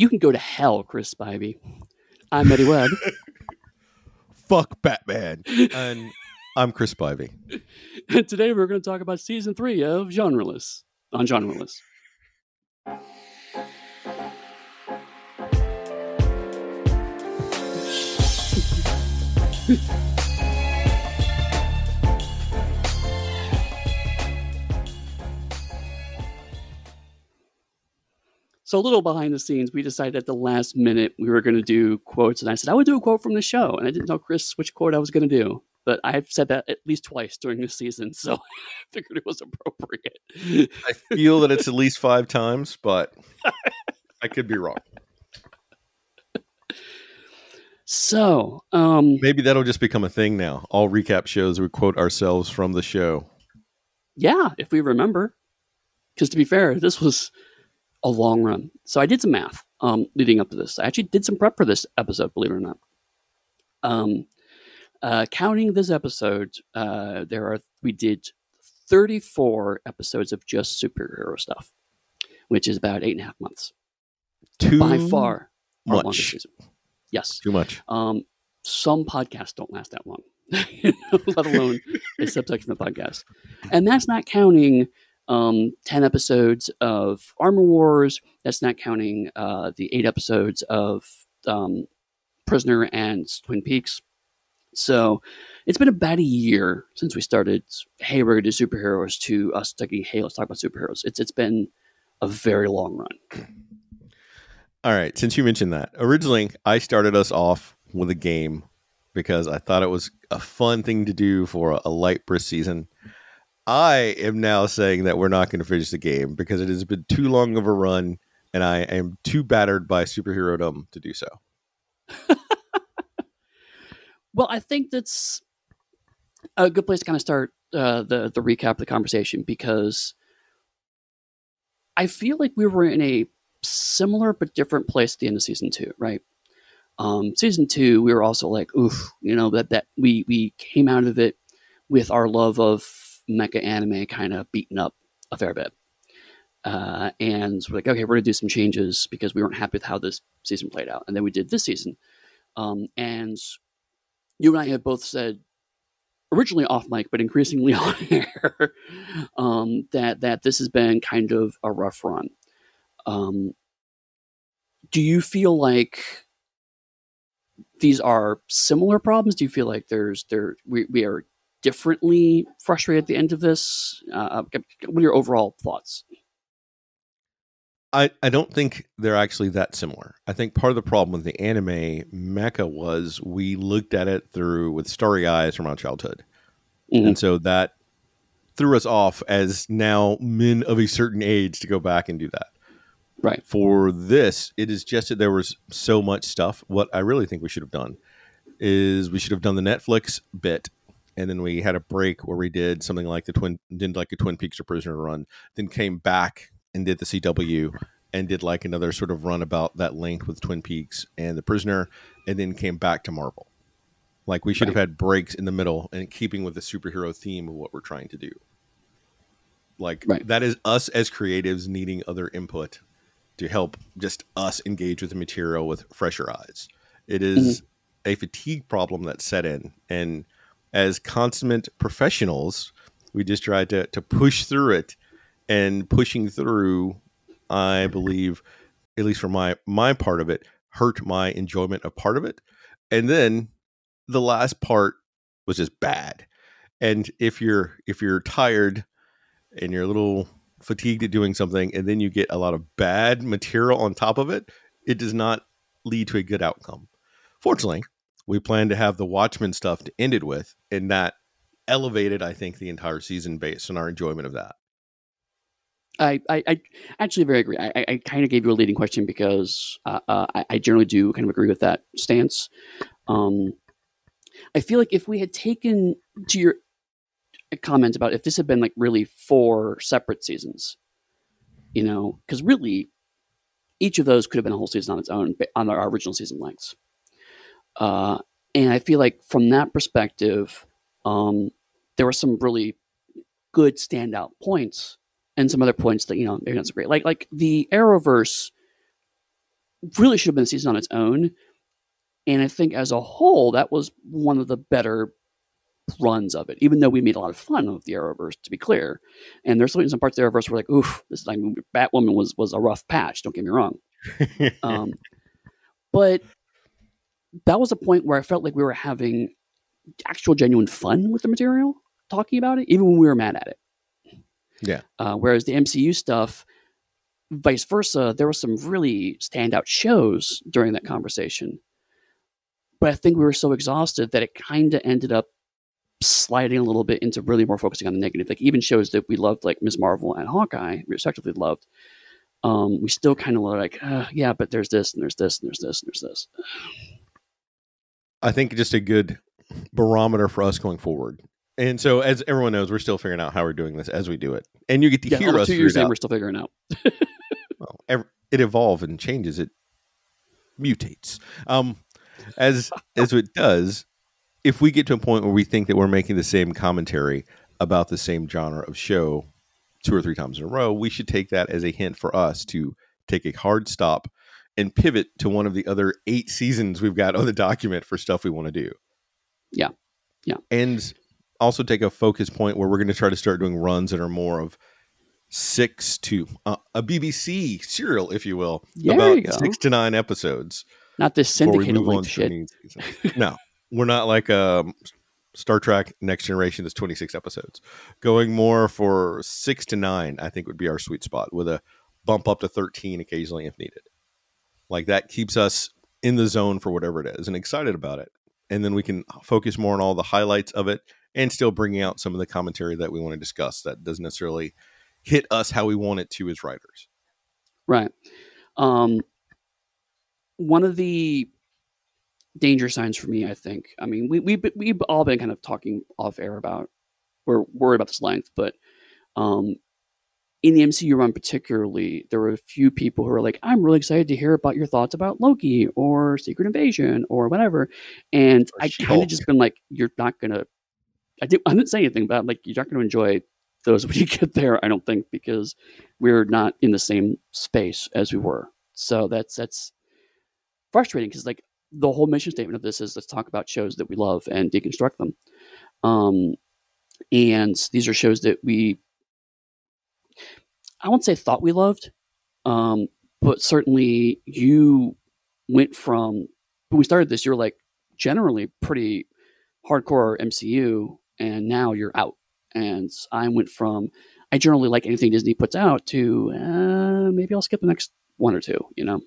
You can go to hell, Chris Spivey. I'm Eddy Webb. Fuck Batman. And I'm Chris Spivey. and today we're going to talk about season three of Genreless on Genreless. So a little behind the scenes, we decided at the last minute we were going to do quotes, and I said I would do a quote from the show, and I didn't know Chris which quote I was going to do, but I've said that at least twice during this season, so I figured it was appropriate. I feel that it's at least five times, but I could be wrong. So, um, Maybe that'll just become a thing now. All recap shows we quote ourselves from the show. yeah, if we remember, because to be fair, this was a long run. So I did some math um, leading up to this. I actually did some prep for this episode, believe it or not. Um, uh, counting this episode, uh, there are we did 34 episodes of just superhero stuff, which is about eight and a half months. Too By far, our much. longest season. Yes. Too much. Um, some podcasts don't last that long, you know, let alone a subsection of the podcast. And that's not counting um, 10 episodes of Armor Wars. That's not counting uh, the eight episodes of um, Prisoner and Twin Peaks. So it's been about a year since we started. Hey, we're going to do superheroes. To us thinking, hey, let's talk about superheroes. It's it's been a very long run. All right. Since you mentioned that, originally I started us off with a game because I thought it was a fun thing to do for a, a light brisk season. I am now saying that we're not going to finish the game because it has been too long of a run and I am too battered by superhero to do so. Well, I think that's a good place to kind of start uh, the the recap of the conversation because I feel like we were in a similar but different place at the end of season two, right? Um, season two, we were also like, oof, you know that that we we came out of it with our love of mecha anime kind of beaten up a fair bit. Uh, and we're like, okay, we're gonna do some changes because we weren't happy with how this season played out, and then we did this season. Um, and you and I have both said originally off mic, but increasingly on air, um, that that this has been kind of a rough run. Um, do you feel like these are similar problems? Do you feel like there's there we, we are differently frustrated at the end of this? Uh, what are your overall thoughts? I, I don't think they're actually that similar. I think part of the problem with the anime mecha was we looked at it through with starry eyes from our childhood. Mhm. And so that threw us off as now men of a certain age to go back and do that. Right. For this, it is just that there was so much stuff. What I really think we should have done is we should have done the Netflix bit and then we had a break where we did something like the twin did like a Twin Peaks or Prisoner run, then came back and did the CW and did like another sort of run about that length with Twin Peaks and the Prisoner, and then came back to Marvel. Like we should have had breaks in the middle and keeping with the superhero theme of what we're trying to do. Like Right. that is us as creatives needing other input to help just us engage with the material with fresher eyes. It is mm-hmm. a fatigue problem that set in and as consummate professionals, we just tried to to push through it and pushing through I believe at least for my my part of it hurt my enjoyment of part of it. And then the last part was just bad. And if you're if you're tired and you're a little fatigued at doing something and then you get a lot of bad material on top of it, it does not lead to a good outcome. Fortunately, we plan to have the Watchmen stuff to end it with, and that elevated, I think, the entire season based on our enjoyment of that. I, I, I actually very agree. I, I- kind of gave you a leading question because uh, uh, I, I generally do kind of agree with that stance. Um, I feel like if we had taken to your comment about if this had been like really four separate seasons, you know, because really each of those could have been a whole season on its own on our original season lengths. Uh, and I feel like from that perspective, um, there were some really good standout points and some other points that you know maybe not so great. Like like the Arrowverse really should have been a season on its own. And I think as a whole, that was one of the better runs of it, even though we made a lot of fun of the Arrowverse, to be clear. And there's certainly some parts of the Arrowverse where like, oof, this is like Batwoman was was a rough patch, don't get me wrong. um, but that was a point where I felt like we were having actual genuine fun with the material, talking about it, even when we were mad at it. Yeah. Uh, whereas the MCU stuff, vice versa, there were some really standout shows during that conversation. But I think we were so exhausted that it kind of ended up sliding a little bit into really more focusing on the negative. Like even shows that we loved, like Ms. Marvel and Hawkeye, respectively loved. Um, we still kind of were like, uh, yeah, but there's this and there's this and there's this and there's this. I think just a good barometer for us going forward. And so, as everyone knows, we're still figuring out how we're doing this as we do it, and you get to Yeah, hear us. two years it in, we're still figuring out. well, ev- it evolves and changes. It mutates. Um, as as it does, if we get to a point where we think that we're making the same commentary about the same genre of show two or three times in a row, we should take that as a hint for us to take a hard stop and pivot to one of the other eight seasons we've got on the document for stuff we want to do. Yeah. Yeah. And also take a focus point where we're going to try to start doing runs that are more of six to uh, a BBC serial, if you will, There about you six to nine episodes Not this syndicated length shit. no, we're not like um, Star Trek Next Generation. That's twenty six episodes. Going more for six to nine, I think would be our sweet spot with a bump up to thirteen occasionally if needed. Like that keeps us in the zone for whatever it is and excited about it. And then we can focus more on all the highlights of it and still bringing out some of the commentary that we want to discuss that doesn't necessarily hit us how we want it to as writers. Right. Um, one of the danger signs for me, I think. I mean, we we we've all been kind of talking off air about we're worried about this length, but um, in the MCU run particularly, there were a few people who were like, "I'm really excited to hear about your thoughts about Loki or Secret Invasion or whatever," and Or I kind of just been like, "You're not gonna." I didn't. I didn't say anything, about like, "You're not gonna enjoy." Those when you get there, I don't think because we're not in the same space as we were. So that's that's frustrating because like the whole mission statement of this is let's talk about shows that we love and deconstruct them. Um, and these are shows that we I won't say thought we loved, um, but certainly you went from when we started this, you're like generally pretty hardcore MCU, and now you're out. And I went from I generally like anything Disney puts out to uh, maybe I'll skip the next one or two. You know,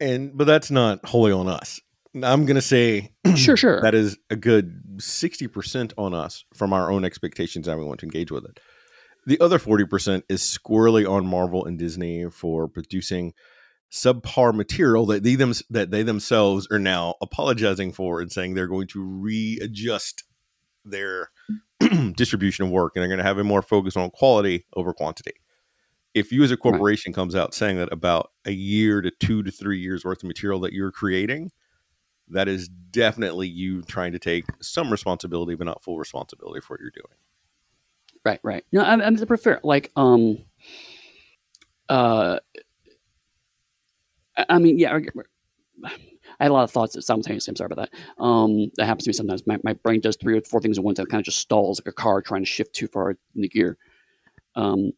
And but that's not wholly on us. I'm going to say sure, sure. that is a good 60% on us from our own expectations and we want to engage with it. The other 40% is squarely on Marvel and Disney for producing subpar material that they them, that they themselves are now apologizing for and saying they're going to readjust their distribution of work and they're going to have a more focus on quality over quantity. If you as a corporation comes out saying that about a year to 2 to 3 years worth of material that you're creating that is definitely you trying to take some responsibility, but not full responsibility for what you're doing. Right, right. No, I, I'm to prefer like um, uh, I mean, yeah. I had a lot of thoughts simultaneously. I'm sorry about that. Um, that happens to me sometimes. My, my brain does three or four things at once and kind of just stalls like a car trying to shift too far in the gear. Um,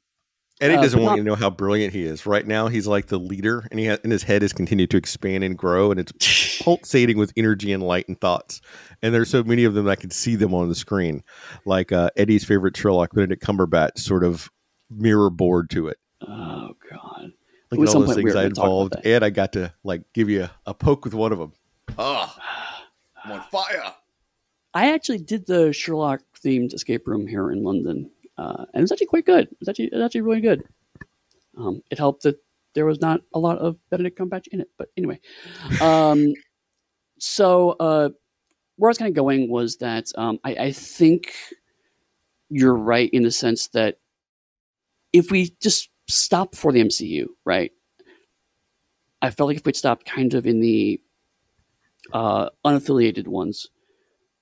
Eddy Uh, doesn't want not- you to know how brilliant he is. Right now, he's like the leader, and he and his head has continued to expand and grow, and it's pulsating with energy and light and thoughts. And there's so many of them that I can see them on the screen, like uh, Eddy's favorite Sherlock, Benedict Cumberbatch, sort of mirror board to it. oh God. Look At at all those point we things I gonna talk about involved, and I got to like give you a, a poke with one of them. Ah, I'm on fire. I actually did the Sherlock themed escape room here in London, uh, and it's actually quite good. It's actually, it was actually really good. Um, it helped that there was not a lot of Benedict Cumberbatch in it, but anyway. Um, so uh, where I was kind of going was that um, I, I think you're right in the sense that if we just stop for the MCU, right? I felt like if we'd stopped kind of in the uh, unaffiliated ones,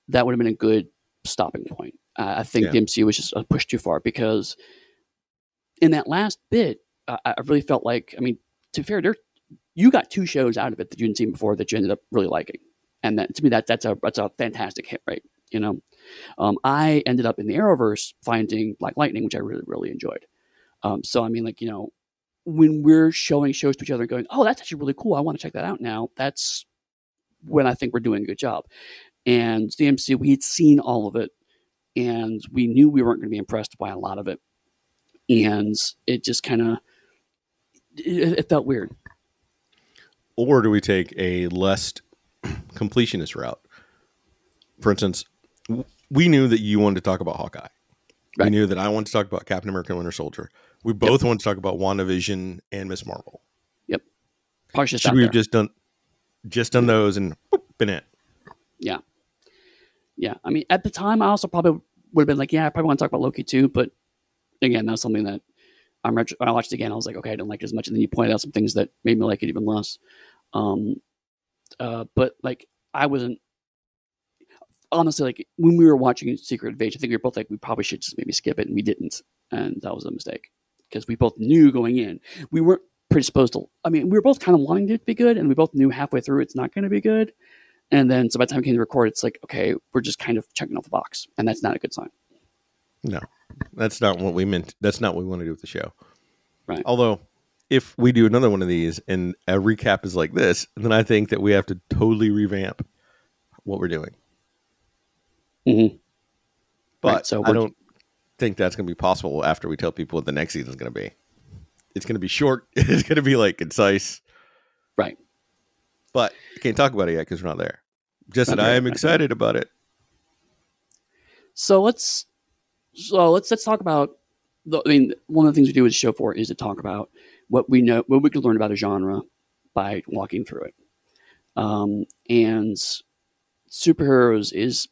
that would have been a good stopping point. Uh, I think Yeah. the MCU was just a push too far because in that last bit, uh, I really felt like, I mean, to be fair, they're you got two shows out of it that you didn't see before that you ended up really liking, and that to me that that's a that's a fantastic hit rate. You know, um, I ended up in the Arrowverse finding Black Lightning, which I really really enjoyed. Um, so I mean, like you know, when we're showing shows to each other and going, "Oh, that's actually really cool. I want to check that out now." That's when I think we're doing a good job. And the MCU, we had seen all of it, and we knew we weren't going to be impressed by a lot of it, and it just kind of it, it felt weird. Or do we take a less completionist route? For instance, we knew that you wanted to talk about Hawkeye. We knew that I wanted to talk about Captain America and Winter Soldier. We both wanted to talk about WandaVision and Ms. Marvel. Yep. just Should we have just done just done those and boop, been it? Yeah. Yeah. I mean, at the time, I also probably would have been like, yeah, I probably want to talk about Loki too. But again, that's something that I'm I watched again. I was like, okay, I didn't like it as much. And then you pointed out some things that made me like it even less. Um, uh, but like, I wasn't honestly like when we were watching Secret Invasion. I think we were both like, we probably should just maybe skip it, and we didn't, and that was a mistake because we both knew going in we weren't predisposed to. I mean, we were both kind of wanting it to be good, and we both knew halfway through it's not going to be good. And then, so by the time we came to record, it's like, okay, we're just kind of checking off the box, and that's not a good sign. No, that's not what we meant. That's not what we want to do with the show. Right. Although, if we do another one of these and a recap is like this, then I think that we have to totally revamp what we're doing. Mm-hmm. But Right, so I don't think that's going to be possible after we tell people what the next season is going to be. It's going to be short. It's going to be like concise. But I can't talk about it yet because we're not there. Just that I am excited about it. So let's so let's let's talk about. The, I mean, one of the things we do with show four is to talk about what we know, what we can learn about a genre by walking through it. Um, and superheroes is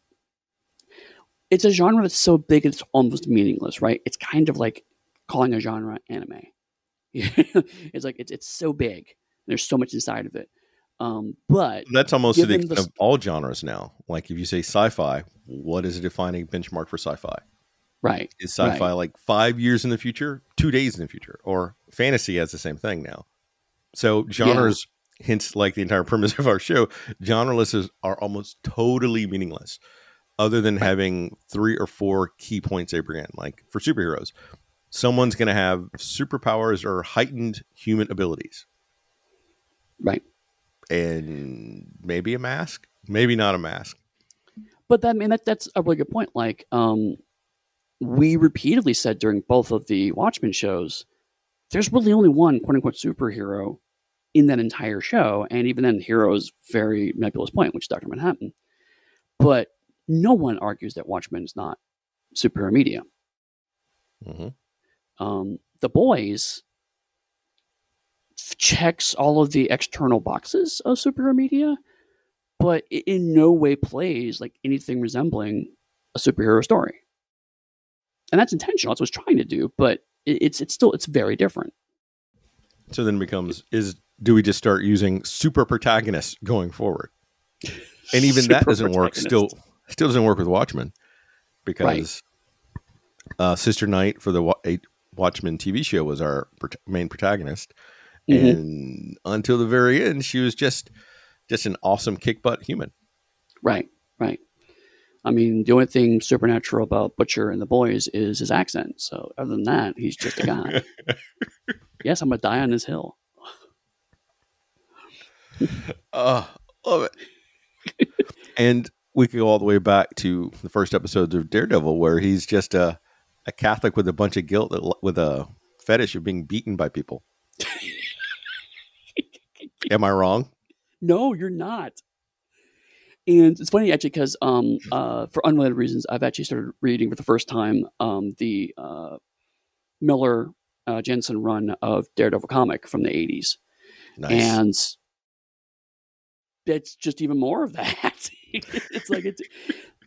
it's a genre that's so big it's almost meaningless, right? It's kind of like calling a genre anime. it's like it's it's so big. There's so much inside of it. Um, but That's almost to the Given the extent of all genres now. Like if you say sci-fi, what is a defining benchmark for sci-fi? right, Is sci-fi Right. like five years in the future, two days in the future, or fantasy has the same thing now? So genres, hence like the entire premise of our show, genre lists are almost totally meaningless, other than having three or four key points they bring in. Like for superheroes, someone's going to have superpowers or heightened human abilities, right. And maybe a mask, maybe not a mask. but that, I mean that that's a really good point. Like, um, we repeatedly said during both of the Watchmen shows, there's really only one quote unquote superhero in that entire show, and even then, the Hero's very nebulous point, which is Doctor Manhattan. But no one argues that Watchmen is not superhero media. hmm Um, the Boys checks all of the external boxes of superhero media, but it in no way plays like anything resembling a superhero story. And that's intentional. That's what it's trying to do, but it, it's it's still it's very different. So then it becomes is do we just start using super protagonists going forward? And even that doesn't work. Still, still doesn't work with Watchmen because uh, Sister Night for the Wa- Watchmen TV show was our main protagonist, Mhm. and until the very end, she was just just an awesome kick butt human. Right, right. I mean, the only thing supernatural about Butcher and the boys is his accent. So other than that, he's just a guy. yes, I'm gonna die on this hill. Oh, love it. and we could go all the way back to the first episodes of Daredevil, where he's just a, a Catholic with a bunch of guilt, that, with a fetish of being beaten by people. Am I wrong? No, you're not. And it's funny actually because um, uh, for unrelated reasons, I've actually started reading for the first time um, the uh, Miller uh, Janson run of Daredevil comic from the '80s, Nice. and it's just even more of that. it's like it's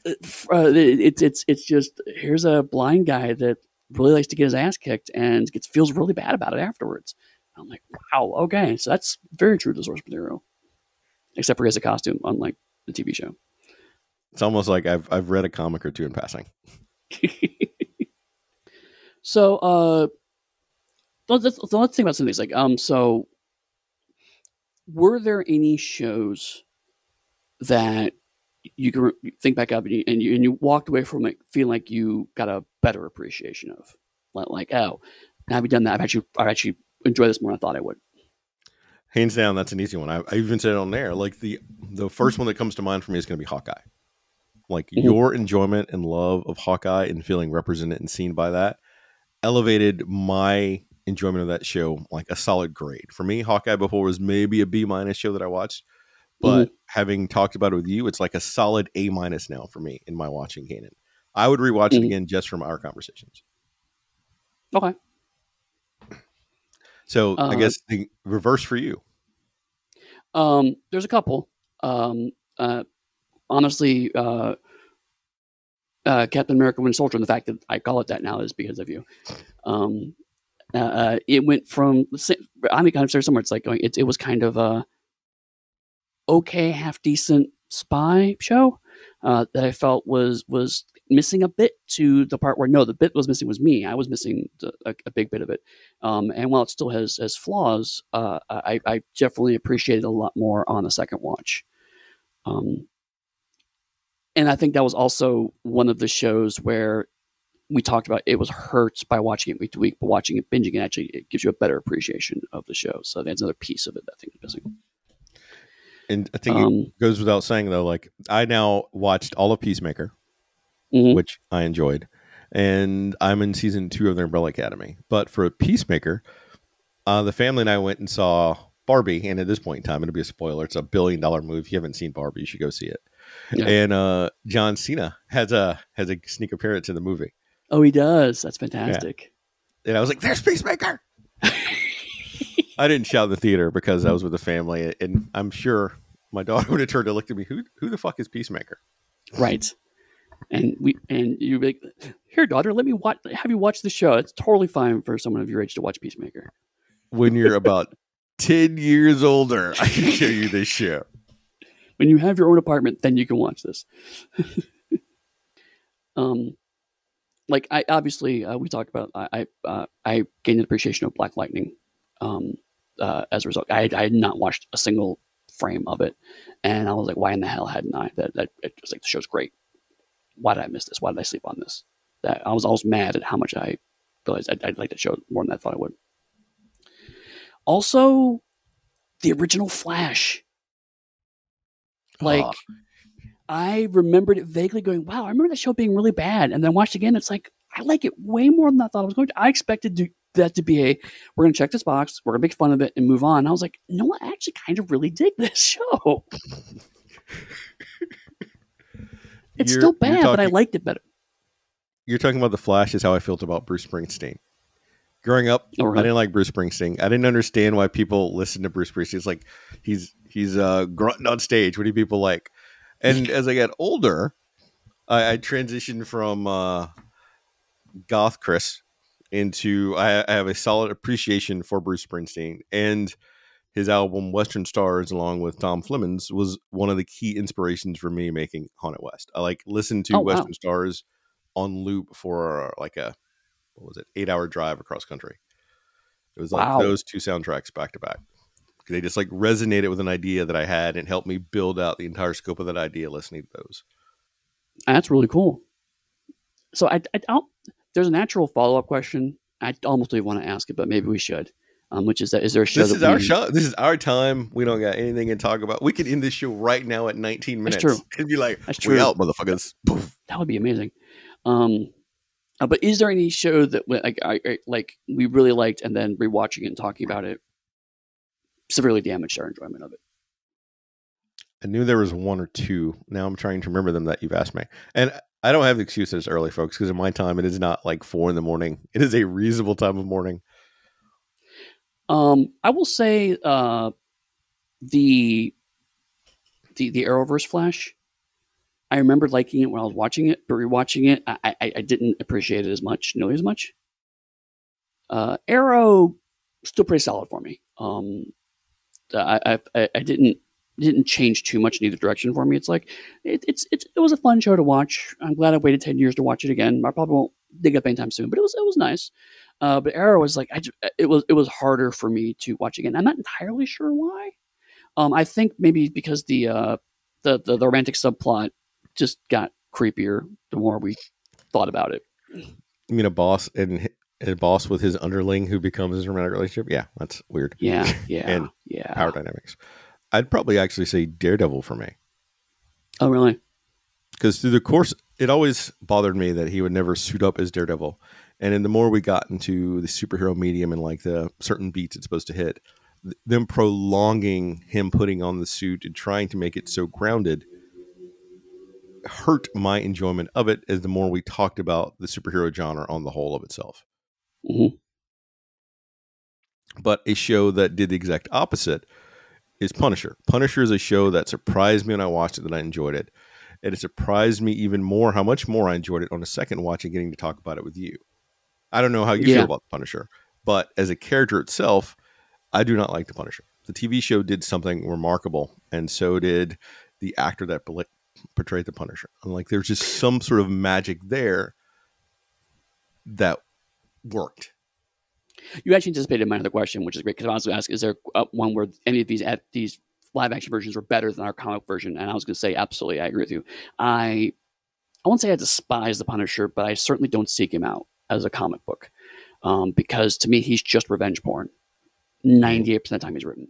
uh, it's it's it's just here's a blind guy that really likes to get his ass kicked and gets feels really bad about it afterwards. I'm like, wow, okay, so that's very true to the source material, except for he has a costume, unlike the TV show. it's almost like I've I've read a comic or two in passing. so uh let's, let's, let's think about some things like um so were there any shows that you can think back up and you, and you, and you walked away from it feeling like you got a better appreciation of like, like oh now have you done that i've actually I've actually enjoyed this more than i thought i would hands down that's an easy one i, I even said it on there like the the first one that comes to mind for me is going to be hawkeye like mm-hmm. your enjoyment and love of hawkeye and feeling represented and seen by that elevated my enjoyment of that show like a solid grade for me hawkeye before was maybe a b minus show that i watched but mm-hmm. having talked about it with you, it's like a solid A minus now for me in my watching canon. I would rewatch mm-hmm. it again just from our conversations. Okay. So uh, I guess the reverse for you. Um, there's a couple. Um, uh, honestly, uh, uh, Captain America: Winter Soldier, and the fact that I call it that now is because of you. Um, uh, uh it went from I mean, kind of somewhere. It's like going. It, it was kind of a okay, half decent spy show uh, that I felt was was missing a bit to the part where no, the bit was missing was me. I was missing a, a big bit of it. Um, and while it still has has flaws, uh, I, I, definitely appreciated a lot more on the second watch. Um, and I think that was also one of the shows where we talked about it was hurt by watching it week to week, but watching it binging it actually it gives you a better appreciation of the show. So that's another piece of it that I think is missing. And I think um, it goes without saying though, like I now watched all of Peacemaker, mm-hmm. which I enjoyed, and I'm in season two of the Umbrella Academy. But for Peacemaker, uh, the family and I went and saw Barbie, and at this point in time, it'll be a spoiler. It's a billion dollar movie. If you haven't seen Barbie, you should go see it. Yeah. And uh, John Cena has a has a sneak appearance in the movie. Oh, he does. That's fantastic. Yeah. And I was like, "There's Peacemaker." I didn't shout in the theater because I was with the family, and I'm sure my daughter would have turned to look at me. Who who the fuck is Peacemaker? Right. And we and you like, here, daughter, let me watch. Have you watch the show? It's totally fine for someone of your age to watch Peacemaker. When you're about ten years older, I can show you this show. When you have your own apartment, then you can watch this. um, like I obviously uh, we talked about I I, uh, I gained an appreciation of Black Lightning. Um, uh, as a result. I, I, had not watched a single frame of it, and I was like, why in the hell hadn't I? That, that it was like the show's great. Why did I miss this? Why did I sleep on this? That I was always mad at how much I realized I'd, I'd like the show more than I thought I would. Also, the original Flash. Like, oh. I remembered it vaguely going, wow, I remember that show being really bad. And then watched again, it's like, I like it way more than I thought I was going to. I expected to that to be a we're going to check this box, we're going to make fun of it and move on. I was like, no, I actually kind of really dig this show. it's you're, still bad, talking, but I liked it better. You're talking about the Flash is how I felt about Bruce Springsteen. Growing up, oh, really? I didn't like Bruce Springsteen. I didn't understand why people listen to Bruce Springsteen. It's like he's he's uh, grunting on stage. What do people like? And as I got older, I, I transitioned from uh, goth Chris into I, I have a solid appreciation for Bruce Springsteen and his album Western Stars along with Dom Flemons was one of the key inspirations for me making Haunted West. I like listened to oh, Western wow. Stars on loop for like a what was it, eight hour drive across country. It was like wow. those two soundtracks back to back. They just like resonated with an idea that I had and helped me build out the entire scope of that idea listening to those. That's really cool. So I, I don't there's a natural follow up question. I almost don't want to ask it, but maybe we should. Um, which is that is there a show? This is our show. This is our time. We don't got anything to talk about. We could end this show right now at 19 minutes. That's true. And be like, That's true. we out, motherfuckers. That would be amazing. Um, uh, but is there any show that like I, I, like we really liked, and then rewatching it and talking about it severely damaged our enjoyment of it? I knew there was one or two. Now I'm trying to remember them that you've asked me. And I don't have the excuse early, folks, because in my time it is not like four in the morning. It is a reasonable time of morning. Um, I will say uh, the the the Arrowverse Flash. I remember liking it when I was watching it, but rewatching it, I, I, I didn't appreciate it as much, nearly as much. Uh, Arrow still pretty solid for me. Um, I, I I didn't didn't change too much in either direction for me. It's like it, it's, it's it was a fun show to watch. I'm glad I waited ten years to watch it again. I probably won't dig up anytime soon, but it was it was nice. Uh, but Arrow was like I just, it was it was harder for me to watch again. I'm not entirely sure why. Um, I think maybe because the uh, the, the the romantic subplot just got creepier the more we thought about it. You mean a boss and a boss with his underling who becomes his romantic relationship? Yeah, that's weird. Yeah, yeah, and yeah. Power dynamics. I'd probably actually say Daredevil for me. Oh, really? Because through the course, it always bothered me that he would never suit up as Daredevil. And then the more we got into the superhero medium and like the certain beats it's supposed to hit, th- them prolonging him putting on the suit and trying to make it so grounded hurt my enjoyment of it as the more we talked about the superhero genre on the whole of itself. Mhm. But a show that did the exact opposite is Punisher. Punisher is a show that surprised me when I watched it that I enjoyed it. And it surprised me even more how much more I enjoyed it on a second watch and getting to talk about it with you. I don't know how you Yeah. feel about the Punisher, but as a character itself, I do not like the Punisher. The TV show did something remarkable, and so did the actor that portrayed the Punisher. And like there's just some sort of magic there that worked. You actually anticipated my other question, which is great because I was going to ask: Is there uh, one where any of these at these live action versions were better than our comic version? And I was going to say, absolutely, I agree with you. I I won't say I despise the Punisher, but I certainly don't seek him out as a comic book um, because to me he's just revenge porn. Ninety eight percent of the time he's written.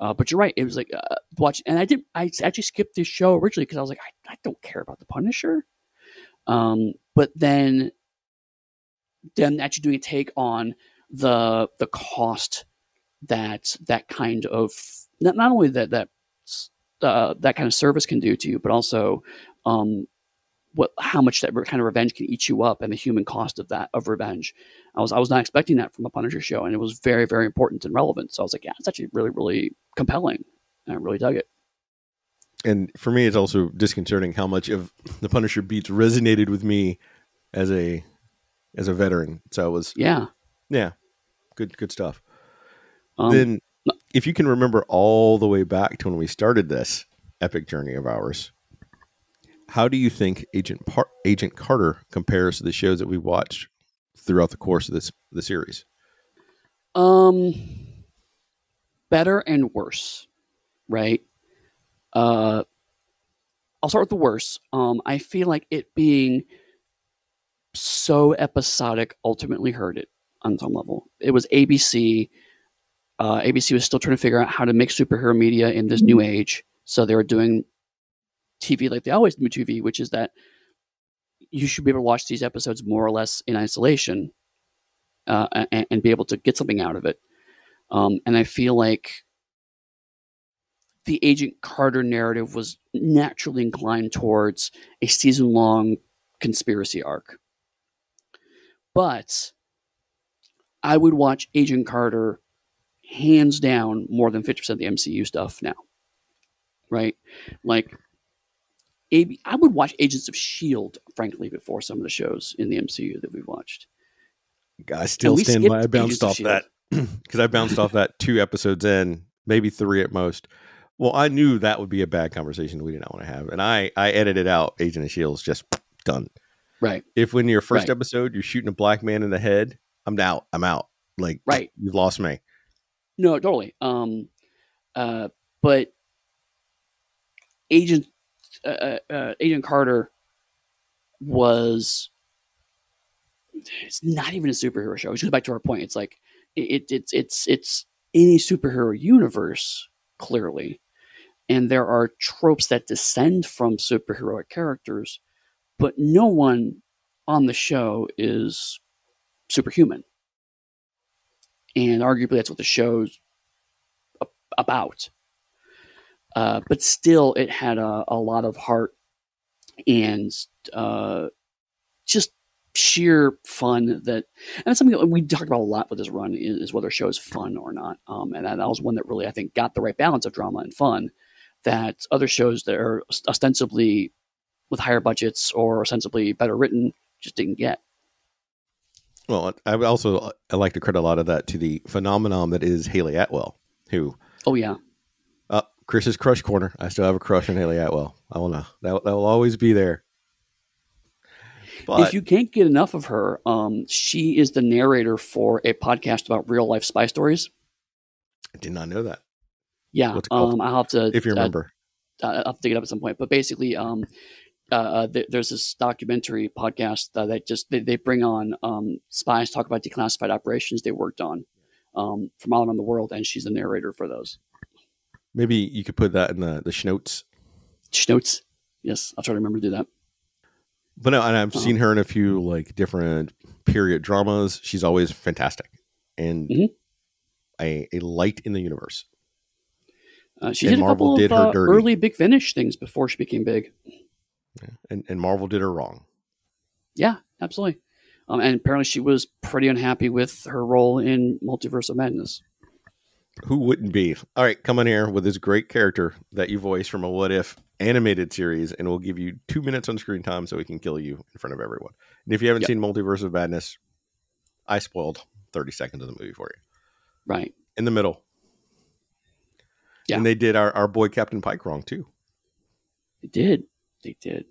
Uh, but you're right. It was like uh, watch, and I did. I actually skipped this show originally because I was like, I, I don't care about the Punisher. Um, but then, them actually doing a take on the the cost that that kind of not, not only that that uh, that kind of service can do to you, but also um, what how much that kind of revenge can eat you up and the human cost of that of revenge. I was I was not expecting that from a Punisher show, and it was very very important and relevant. So I was like, yeah, it's actually really really compelling, and I really dug it. and for me, it's also disconcerting how much of the Punisher beats resonated with me as a as a veteran. So it was Yeah. yeah, good good stuff. Um, then, if you can remember all the way back to when we started this epic journey of ours, how do you think Agent Par- Agent Carter compares to the shows that we watched throughout the course of this the series? Um, better and worse, right? Uh, I'll start with the worst. Um, I feel like it being so episodic ultimately hurt it on some level. It was ABC. Uh, ABC was still trying to figure out how to make superhero media in this new age, so they were doing TV like they always do TV, which is that you should be able to watch these episodes more or less in isolation uh, and, and be able to get something out of it. Um, and I feel like the Agent Carter narrative was naturally inclined towards a season long conspiracy arc. But I would watch Agent Carter hands down more than 50% of the MCU stuff now. Right? Like, AB, I would watch Agents of S.H.I.E.L.D., frankly, before some of the shows in the MCU that we've watched. I still stand by. I bounced of off S.H.I.E.L.D.. that because I bounced off that two episodes in, maybe three at most. Well, I knew that would be a bad conversation we did not want to have, and I I edited out Agent of Shield's just done. Right. If when your first Right. episode you're shooting a black man in the head, I'm out. I'm out. Like Right. you've lost me. No, totally. Um, uh, but Agent uh, uh, uh, Agent Carter was it's not even a superhero show. Which goes back to our point. It's like it, it it's it's it's any superhero universe clearly, and there are tropes that descend from superheroic characters, but no one on the show is superhuman. And arguably, that's what the show's about. Uh, but still, it had a, a lot of heart and uh, just sheer fun that and it's something that we talked about a lot with this run is, whether a show is fun or not. Um, and that, that was one that really i think got the right balance of drama and fun that other shows that are ostensibly with higher budgets or ostensibly better written just didn't get. Well, I would also I like to credit a lot of that to the phenomenon that is Hayley Atwell, who oh yeah. uh, Chris's crush corner. I still have a crush on Hayley Atwell. I will know that that will always be there. But if you can't get enough of her um, she is the narrator for a podcast about real life spy stories I did not know that. Yeah, What's it called? um, I'll have to if you uh, remember. uh, I'll have to dig it up at some point. But basically, um, uh, uh, th- there's this documentary podcast uh, that just they, they bring on um, spies talk about declassified operations they worked on um, from all around the world, and she's the narrator for those. Maybe you could put that in the the schnotes. Schnotes. Yes, I'll try to remember to do that. But no, and I've Uh-huh. seen her in a few like different period dramas. She's always fantastic and Mhm. a, a light in the universe. Uh, she And did a Marvel couple did of her uh, early Big Finish things before she became big. And and Marvel did her wrong. Yeah, absolutely. Um, and apparently, she was pretty unhappy with her role in Multiverse of Madness. Who wouldn't be? All right, come on here with this great character that you voice from a What If animated series, and we'll give you two minutes on screen time so we can kill you in front of everyone. And if you haven't Yep. seen Multiverse of Madness, I spoiled 30 seconds of the movie for you. Right. In the middle. Yeah. And they did our, our boy Captain Pike wrong too. They did. They did.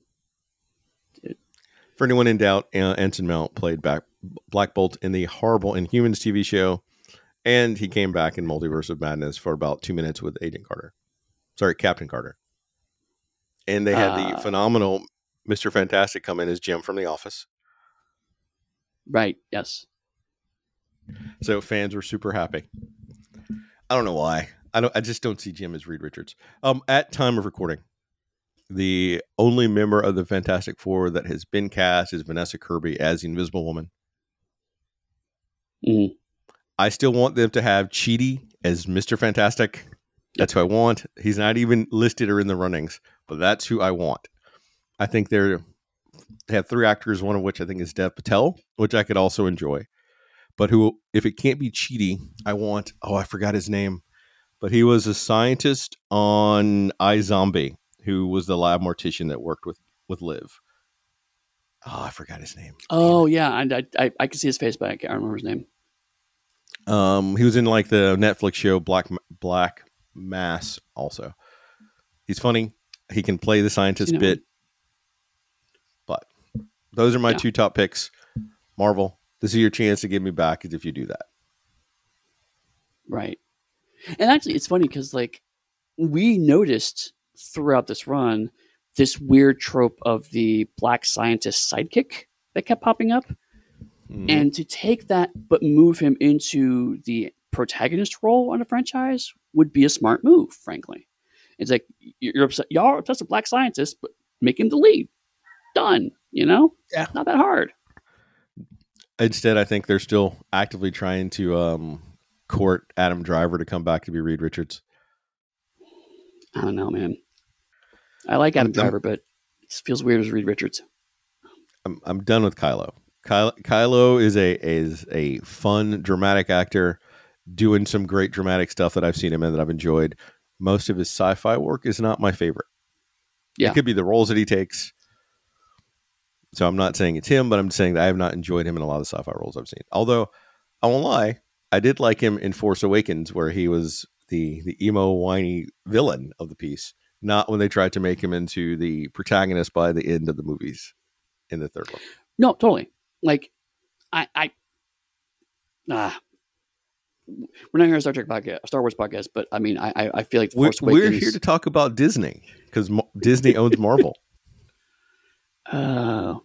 For anyone in doubt, uh, Anson Mount played back Black Bolt in the horrible Inhumans TV show, and he came back in Multiverse of Madness for about two minutes with Agent Carter. Sorry, Captain Carter. And they had the Uh. phenomenal Mr. Fantastic come in as Jim from The Office. Right. Yes. So fans were super happy. I don't know why. I don't. I just don't see Jim as Reed Richards. Um, at time of recording, the only member of the Fantastic Four that has been cast is Vanessa Kirby as the Invisible Woman. Mhm. I still want them to have Cheaty as Mister Fantastic. That's who I want. He's not even listed or in the runnings, but that's who I want. I think they're they have three actors, one of which I think is Dev Patel, which I could also enjoy. But who, if it can't be Cheaty, I want. Oh, I forgot his name, but he was a scientist on iZombie who was the lab mortician that worked with with Liv. Oh, I forgot his name. Oh yeah, and I, I I can see his face, but I can't remember his name. Um, he was in like the Netflix show Black Black Mass. Also, he's funny. He can play the scientist Seen that bit. But those are my Yeah. two top picks. Marvel, this is your chance to give me back if you do that. Right. And actually, it's funny because like we noticed throughout this run this weird trope of the black scientist sidekick that kept popping up, Mhm. and to take that but move him into the protagonist role on a franchise would be a smart move. Frankly, it's like you're upset, y'all are obsessed with black scientists, but make him the lead. Done. You know, Yeah. not that hard. Instead, I think they're still actively trying to um, court Adam Driver to come back to be Reed Richards. I don't know, man. I like Adam I'm- Driver, but it feels weird as Reed Richards. I'm I'm done with Kylo. Kylo, Kylo is a is a fun, dramatic actor doing some great dramatic stuff that I've seen him in that I've enjoyed. Most of his sci-fi work is not my favorite. Yeah. It could be the roles that he takes. So I'm not saying it's him, but I'm saying that I have not enjoyed him in a lot of the sci-fi roles I've seen. Although I won't lie, I did like him in Force Awakens, where he was the the emo whiny villain of the piece. Not when they tried to make him into the protagonist by the end of the movies in the third one. No, totally. Like, I, I, ah, we're not here on a Star Trek podcast, Star Wars podcast, but I mean, I, I, feel like the We're, we're here to talk about Disney because Disney owns Marvel. uh,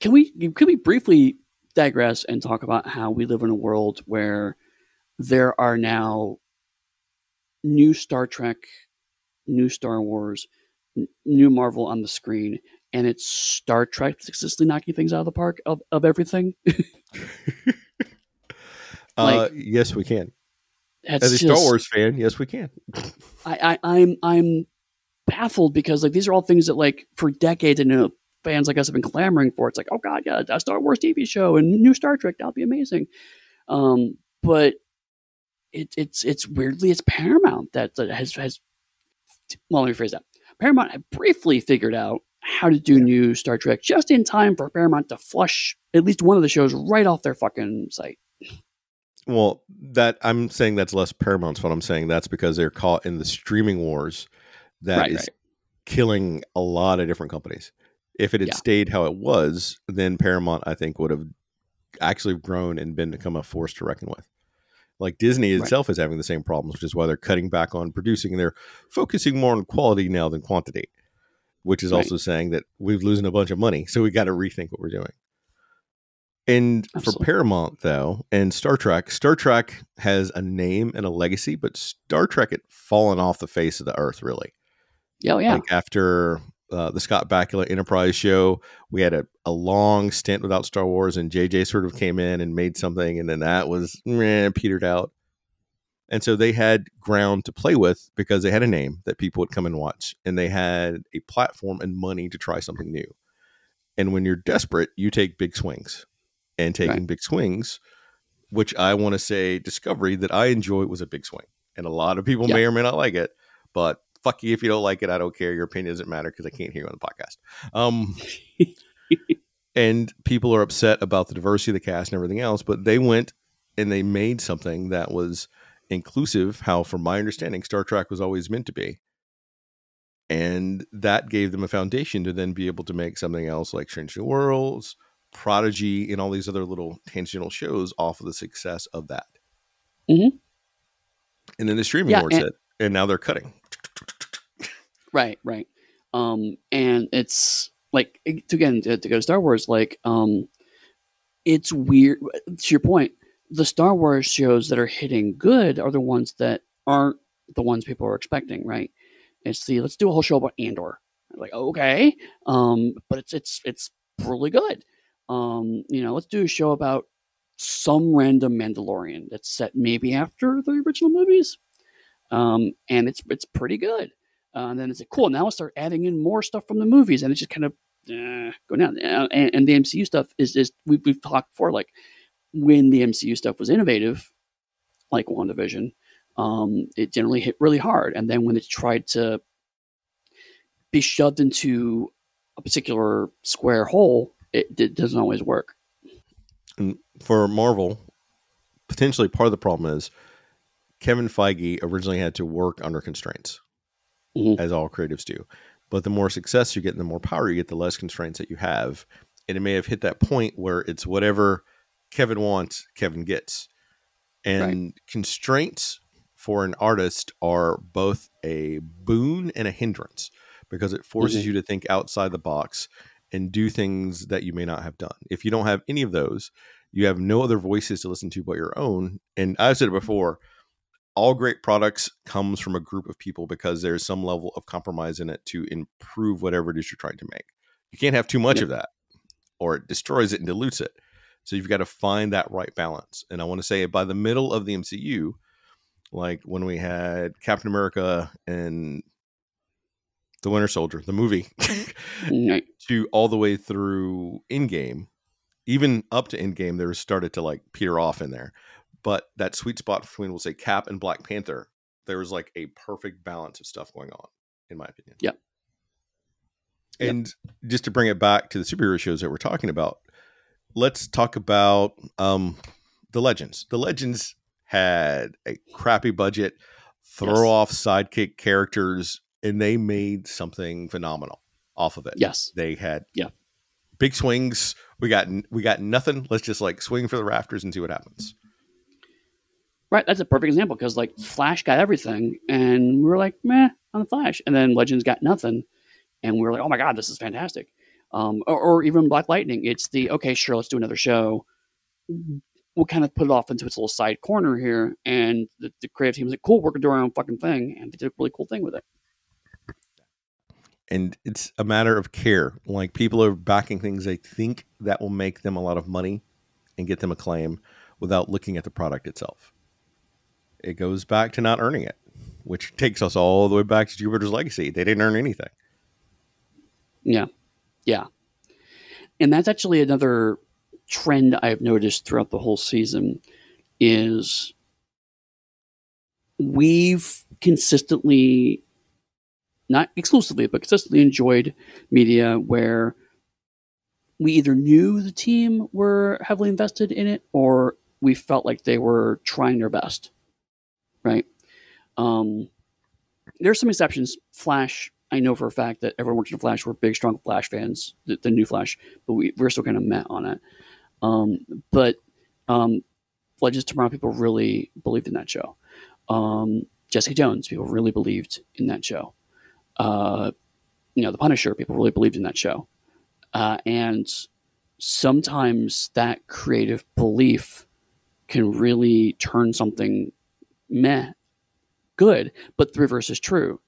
can we can we briefly digress and talk about how we live in a world where there are now new Star Trek, new Star Wars, n- new Marvel on the screen, and it's Star Trek that's consistently knocking things out of the park of, of everything. uh, yes, we can. As a Star Wars fan, yes, we can. I, I I'm I'm baffled because like these are all things that like for decades and you know, fans like us have been clamoring for. It's like, oh god, yeah, a Star Wars TV show and new Star Trek, that'll be amazing. Um, but it, it's it's weirdly it's Paramount that, that has has well let me phrase that. Paramount had briefly figured out how to do new Star Trek just in time for Paramount to flush at least one of the shows right off their fucking site. Well, that I'm saying that's less Paramount's fault. I'm saying that's because they're caught in the streaming wars that is Right, right. killing a lot of different companies. If it had Yeah. stayed how it was, then Paramount, I think, would have actually grown and been become a force to reckon with. Like Disney itself right. is having the same problems, which is why they're cutting back on producing and they're focusing more on quality now than quantity, which is right. also saying that we've losing a bunch of money. So we got to rethink what we're doing. And Absolutely. for Paramount, though, and Star Trek, Star Trek has a name and a legacy, but Star Trek had fallen off the face of the earth, really. Oh, yeah. Like after uh, the Scott Bakula Enterprise show. We had a, a long stint without Star Wars, and JJ sort of came in and made something, and then that was meh, petered out. And so they had ground to play with because they had a name that people would come and watch, and they had a platform and money to try something new. And when you're desperate, you take big swings. And taking right. big swings, which I want to say Discovery that I enjoy was a big swing. And a lot of people may or may not like it, but fuck you if you don't like it. I don't care. Your opinion doesn't matter because I can't hear you on the podcast. Um, and people are upset about the diversity of the cast and everything else, but they went and they made something that was inclusive. How, from my understanding, Star Trek was always meant to be. And that gave them a foundation to then be able to make something else like Strange New Worlds, Prodigy, and all these other little tangential shows off of the success of that. Mm-hmm. And then the streaming yeah, wars and- hit, and now they're cutting. Right, right. Um, and it's like again to, to go to Star Wars, like um, it's weird. To your point, the Star Wars shows that are hitting good are the ones that aren't the ones people are expecting, right? It's the let's do a whole show about Andor. Like okay, um, but it's it's it's really good. Um, you know, let's do a show about some random Mandalorian that's set maybe after the original movies, um, and it's it's pretty good. Uh, and then it's like, cool. Now I'll start adding in more stuff from the movies, and it's just kind of uh, going down. And, and, the MCU stuff is is we've, we've talked before, like when the MCU stuff was innovative, like WandaVision, um, it generally hit really hard. And then when it tried to be shoved into a particular square hole, it, it doesn't always work. And for Marvel, potentially part of the problem is Kevin Feige originally had to work under constraints mm-hmm. as all creatives do. But the more success you get and the more power you get, the less constraints that you have. And it may have hit that point where it's whatever Kevin wants, Kevin gets. And right. constraints for an artist are both a boon and a hindrance because it forces mm-hmm. you to think outside the box and do things that you may not have done. If you don't have any of those, you have no other voices to listen to but your own. And I've said it before, all great products comes from a group of people because there's some level of compromise in it to improve whatever it is you're trying to make. You can't have too much yeah. of that or it destroys it and dilutes it. So you've got to find that right balance. And I want to say by the middle of the MCU, like when we had Captain America and the Winter Soldier, the movie, mm-hmm. to all the way through Endgame, even up to Endgame, there started to like peter off in there but that sweet spot between we'll say Cap and Black Panther, there was like a perfect balance of stuff going on, in my opinion. Yep. And yep. just to bring it back to the superhero shows that we're talking about, let's talk about um, the Legends. The Legends had a crappy budget, throw yes. off sidekick characters, and they made something phenomenal off of it. Yes, they had yeah big swings. We got we got nothing. Let's just like swing for the rafters and see what happens. Right, that's a perfect example because like Flash got everything, and we were like, meh, on the Flash, and then Legends got nothing, and we were like, oh my god, this is fantastic. Um, or, or, even Black Lightning, it's the okay, sure, let's do another show. We'll kind of put it off into its little side corner here, and the, the creative team was like, cool, we're gonna do our own fucking thing, and they did a really cool thing with it. And it's a matter of care. Like people are backing things they think that will make them a lot of money and get them acclaim without looking at the product itself it goes back to not earning it, which takes us all the way back to Jupiter's Legacy. They didn't earn anything. Yeah. Yeah. And that's actually another trend I've noticed throughout the whole season is we've consistently not exclusively but consistently enjoyed media where we either knew the team were heavily invested in it or we felt like they were trying their best right? Um, there's some exceptions. Flash, I know for a fact that everyone working on Flash were big, strong Flash fans, the, the new Flash, but we, we're still kind of met on it. Um, but um, Legends Tomorrow, people really believed in that show. Um, Jessica Jones, people really believed in that show. Uh, you know, The Punisher, people really believed in that show. Uh, and sometimes that creative belief can really turn something meh good, but the reverse is true.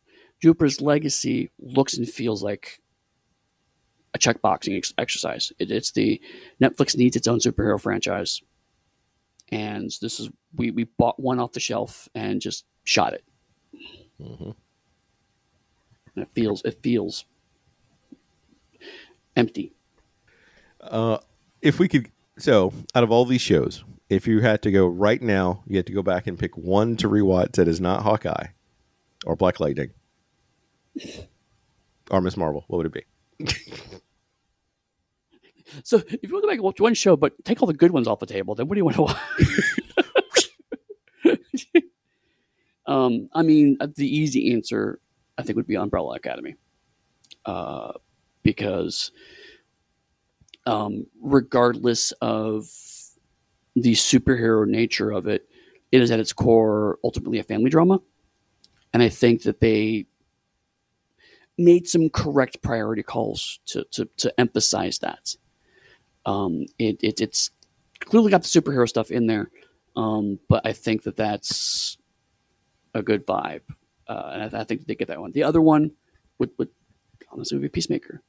Jupiter's legacy looks and feels like a checkboxing ex- exercise. It, it's the Netflix needs its own superhero franchise, and this is we we bought one off the shelf and just shot it. Mm-hmm. And it feels it feels empty. Uh, if we could, so out of all these shows, if you had to go right now, you had to go back and pick one to rewatch that is not Hawkeye or Black Lightning or Miss Marvel, what would it be? So if you want to make one show, but take all the good ones off the table, then what do you want to watch? um, I mean, uh, the easy answer I think would be Umbrella Academy, uh, because um, regardless of the superhero nature of it, it is at its core ultimately a family drama, and I think that they made some correct priority calls to to, to emphasize that. Um, it, it, it's clearly got the superhero stuff in there, um, but I think that that's a good vibe, uh, and I, I, think they get that one. The other one would, would honestly would be Peacemaker,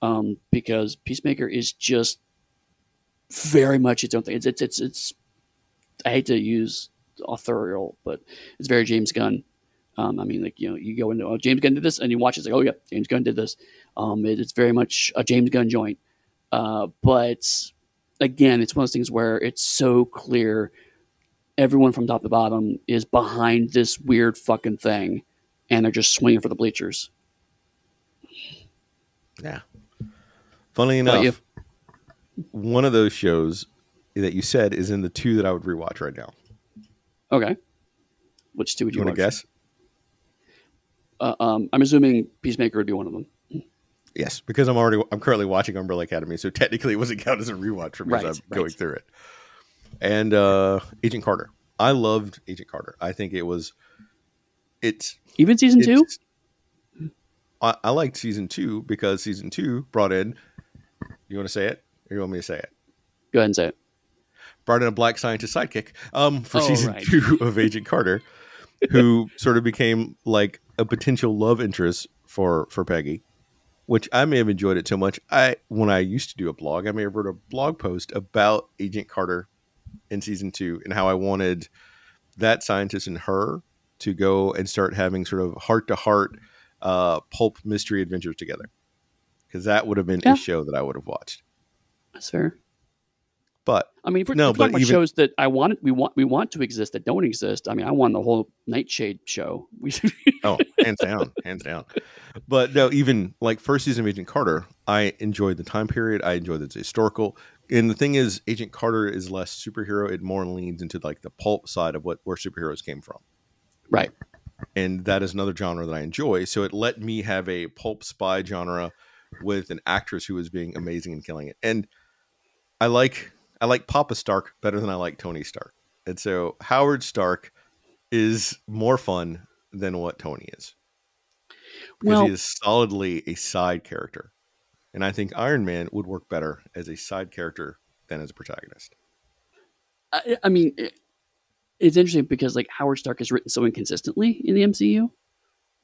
um, because Peacemaker is just very much its own thing. It's it's it's, it's I hate to use authorial, but it's very James Gunn. Um, I mean, like you know, you go into oh, James Gunn did this, and you watch it's like, oh yeah, James Gunn did this. Um, it, it's very much a James Gunn joint. Uh, but again, it's one of those things where it's so clear everyone from top to bottom is behind this weird fucking thing and they're just swinging for the bleachers. Yeah. Funnily enough, one of those shows that you said is in the two that I would rewatch right now. Okay. Which two would you, you want to guess? Uh, um, I'm assuming Peacemaker would be one of them. Yes, because I'm already I'm currently watching Umbrella Academy, so technically it wasn't count as a rewatch for me right, as I'm right. going through it. And uh Agent Carter. I loved Agent Carter. I think it was it's even season it's, two. I, I liked season two because season two brought in. You want to say it, or you want me to say it? Go ahead and say it. Brought in a black scientist sidekick um, for Oh, season right. two of Agent Carter, who sort of became like a potential love interest for for Peggy which I may have enjoyed it so much. I when I used to do a blog, I may have wrote a blog post about Agent Carter in season two and how I wanted that scientist and her to go and start having sort of heart to heart pulp mystery adventures together. Because that would have been Yeah. a show that I would have watched. That's fair. But I mean, if we're, No, we're talking but even- shows that I want, we want, we want to exist that don't exist. I mean, I want the whole Nightshade show. Oh, hands down, hands down. But no, even like first season of Agent Carter, I enjoyed the time period. I enjoyed the historical. And the thing is, Agent Carter is less superhero. It more leans into like the pulp side of what where superheroes came from. right. and that is another genre that I enjoy. So it let me have a pulp spy genre with an actress who was being amazing and killing it. And I like I like Papa Stark better than I like Tony Stark. And so Howard Stark is more fun than what Tony is. Because Well, he is solidly a side character. And I think Iron Man would work better as a side character than as a protagonist. I, I mean, it, it's interesting because like Howard Stark is written so inconsistently in the MCU.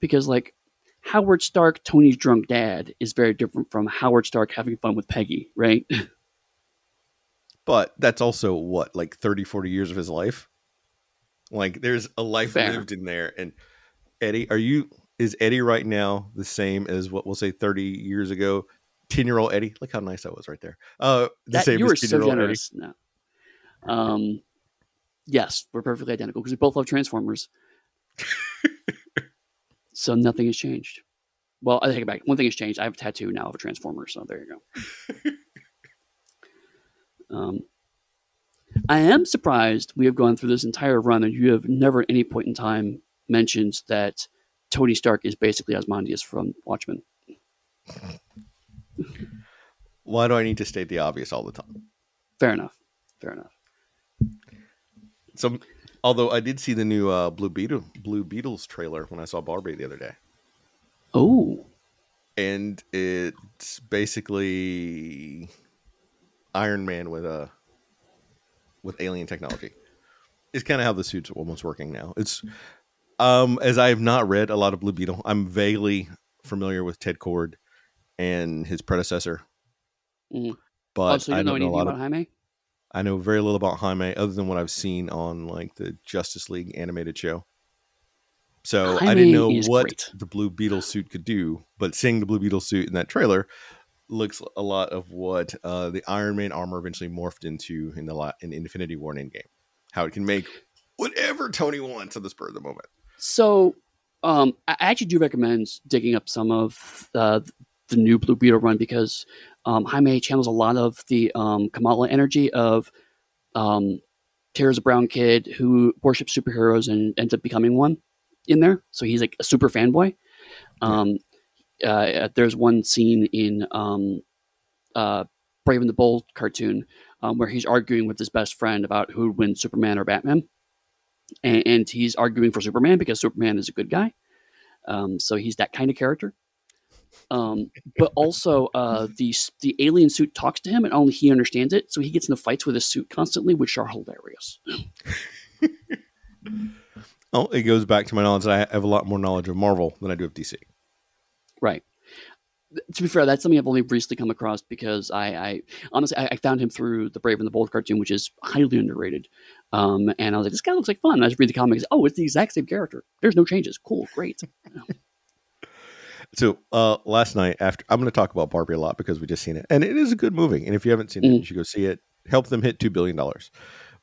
Because like Howard Stark, Tony's drunk dad, is very different from Howard Stark having fun with Peggy, right? But that's also what, like 30, 40 years of his life? Like there's a life Fair. lived in there. And Eddie, are you, is Eddie right now the same as what we'll say 30 years ago? 10 year old Eddie? Look how nice I was right there. Uh, the That, same you were so 10-year-old Eddie? generous. No. Um, yes, we're perfectly identical because we both love Transformers. so nothing has changed. Well, I take it back. One thing has changed. I have a tattoo now of a Transformer, so there you go. um, I am surprised we have gone through this entire run and you have never at any point in time mentioned that Tony Stark is basically Ozymandias from Watchmen. Why do I need to state the obvious all the time? Fair enough. Fair enough. So, Although I did see the new uh, Blue Beetle Blue Beetles trailer when I saw Barbie the other day, Oh, and it's basically Iron Man with a with alien technology. It's kind of how the suit's almost working now. It's um as I have not read a lot of Blue Beetle, I'm vaguely familiar with Ted Kord and his predecessor, Mhm. but oh, so you I don't know know anything about of. Jaime? I know very little about Jaime other than what I've seen on like the Justice League animated show. So I didn't know what great. the Blue Beetle suit could do, but seeing the Blue Beetle suit in that trailer looks a lot of what uh, the Iron Man armor eventually morphed into in the la- in Infinity War and Endgame. How it can make whatever Tony wants at the spur of the moment. So, um, I I actually do recommend digging up some of uh, the new Blue Beetle run because um, Jaime channels a lot of the um, Kamala energy of um, Tara's a brown kid who worships superheroes and ends up becoming one in there. So he's like a super fanboy. Um, uh, there's one scene in um, uh, Brave and the Bold cartoon um, where he's arguing with his best friend about who would win Superman or Batman and, and he's arguing for Superman because Superman is a good guy. Um, so he's that kind of character. Um, but also, uh, the the alien suit talks to him, and only he understands it. So he gets into fights with his suit constantly, which are hilarious. Oh, it goes back to my knowledge. I have a lot more knowledge of Marvel than I do of DC. Right. To be fair, that's something I've only recently come across because I, I honestly I, I found him through the Brave and the Bold cartoon, which is highly underrated. Um, and I was like, this guy looks like fun. And I just read the comics. Oh, it's the exact same character. There's no changes. Cool, great. So uh, last night, after I'm going to talk about Barbie a lot because we just seen it, and it is a good movie. And if you haven't seen it, Mm. you should go see it. Help them hit two billion dollars.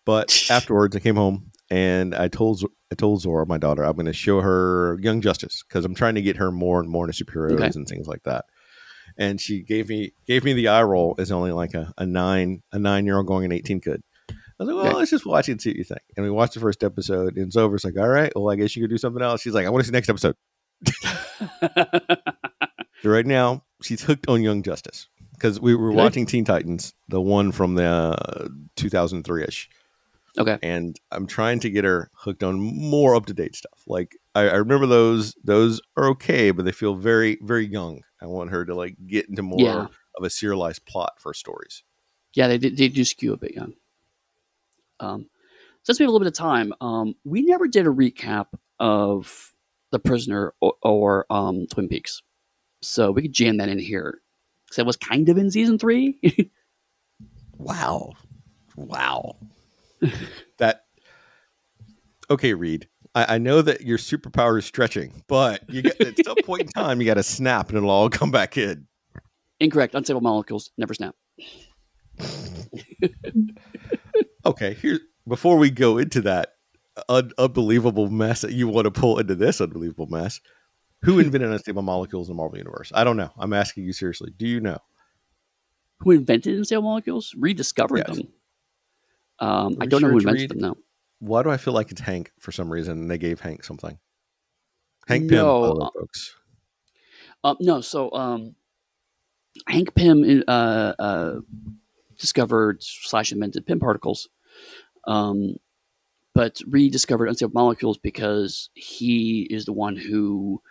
But afterwards, I came home and I told I told Zora, my daughter, I'm going to show her Young Justice because I'm trying to get her more and more into superheroes Okay. and things like that. And she gave me gave me the eye roll as only like a, a nine a nine year old going an eighteen could. I was like, well, Okay. let's just watch it and see what you think. And we watched the first episode, and Zora's like, all right, well, I guess you could do something else. She's like, I want to see the next episode. So right now, she's hooked on Young Justice because we were watching Teen Titans, the one from the uh, 2003 ish, okay. and I'm trying to get her hooked on more up to date stuff. Like I, I remember those; those are okay, but they feel very, very young. I want her to like get into more Yeah. of a serialized plot for stories. Yeah, they, they do skew a bit young. Um, since we have a little bit of time, um, we never did a recap of The Prisoner or, or um, Twin Peaks. So we could jam that in here. Because it was kind of in season three. Wow, wow, that okay, Reed. I, I know that your superpower is stretching, but you get, at some point in time, you got to snap and it'll all come back in. Incorrect. Unstable molecules never snap. Okay, here before we go into that un- unbelievable mess that you want to pull into this unbelievable mess, who invented unstable molecules in the Marvel universe? I don't know. I'm asking you seriously. Do you know? Who invented unstable molecules? Rediscovered Yes. them. Um, I don't know who invented Reed? them, though. Why do I feel like it's Hank for some reason? And they gave Hank something. Hank Pym, No, way, uh, folks. Um, no, so um, Hank Pym uh, uh, discovered slash invented Pym particles, um, but rediscovered unstable molecules because he is the one who.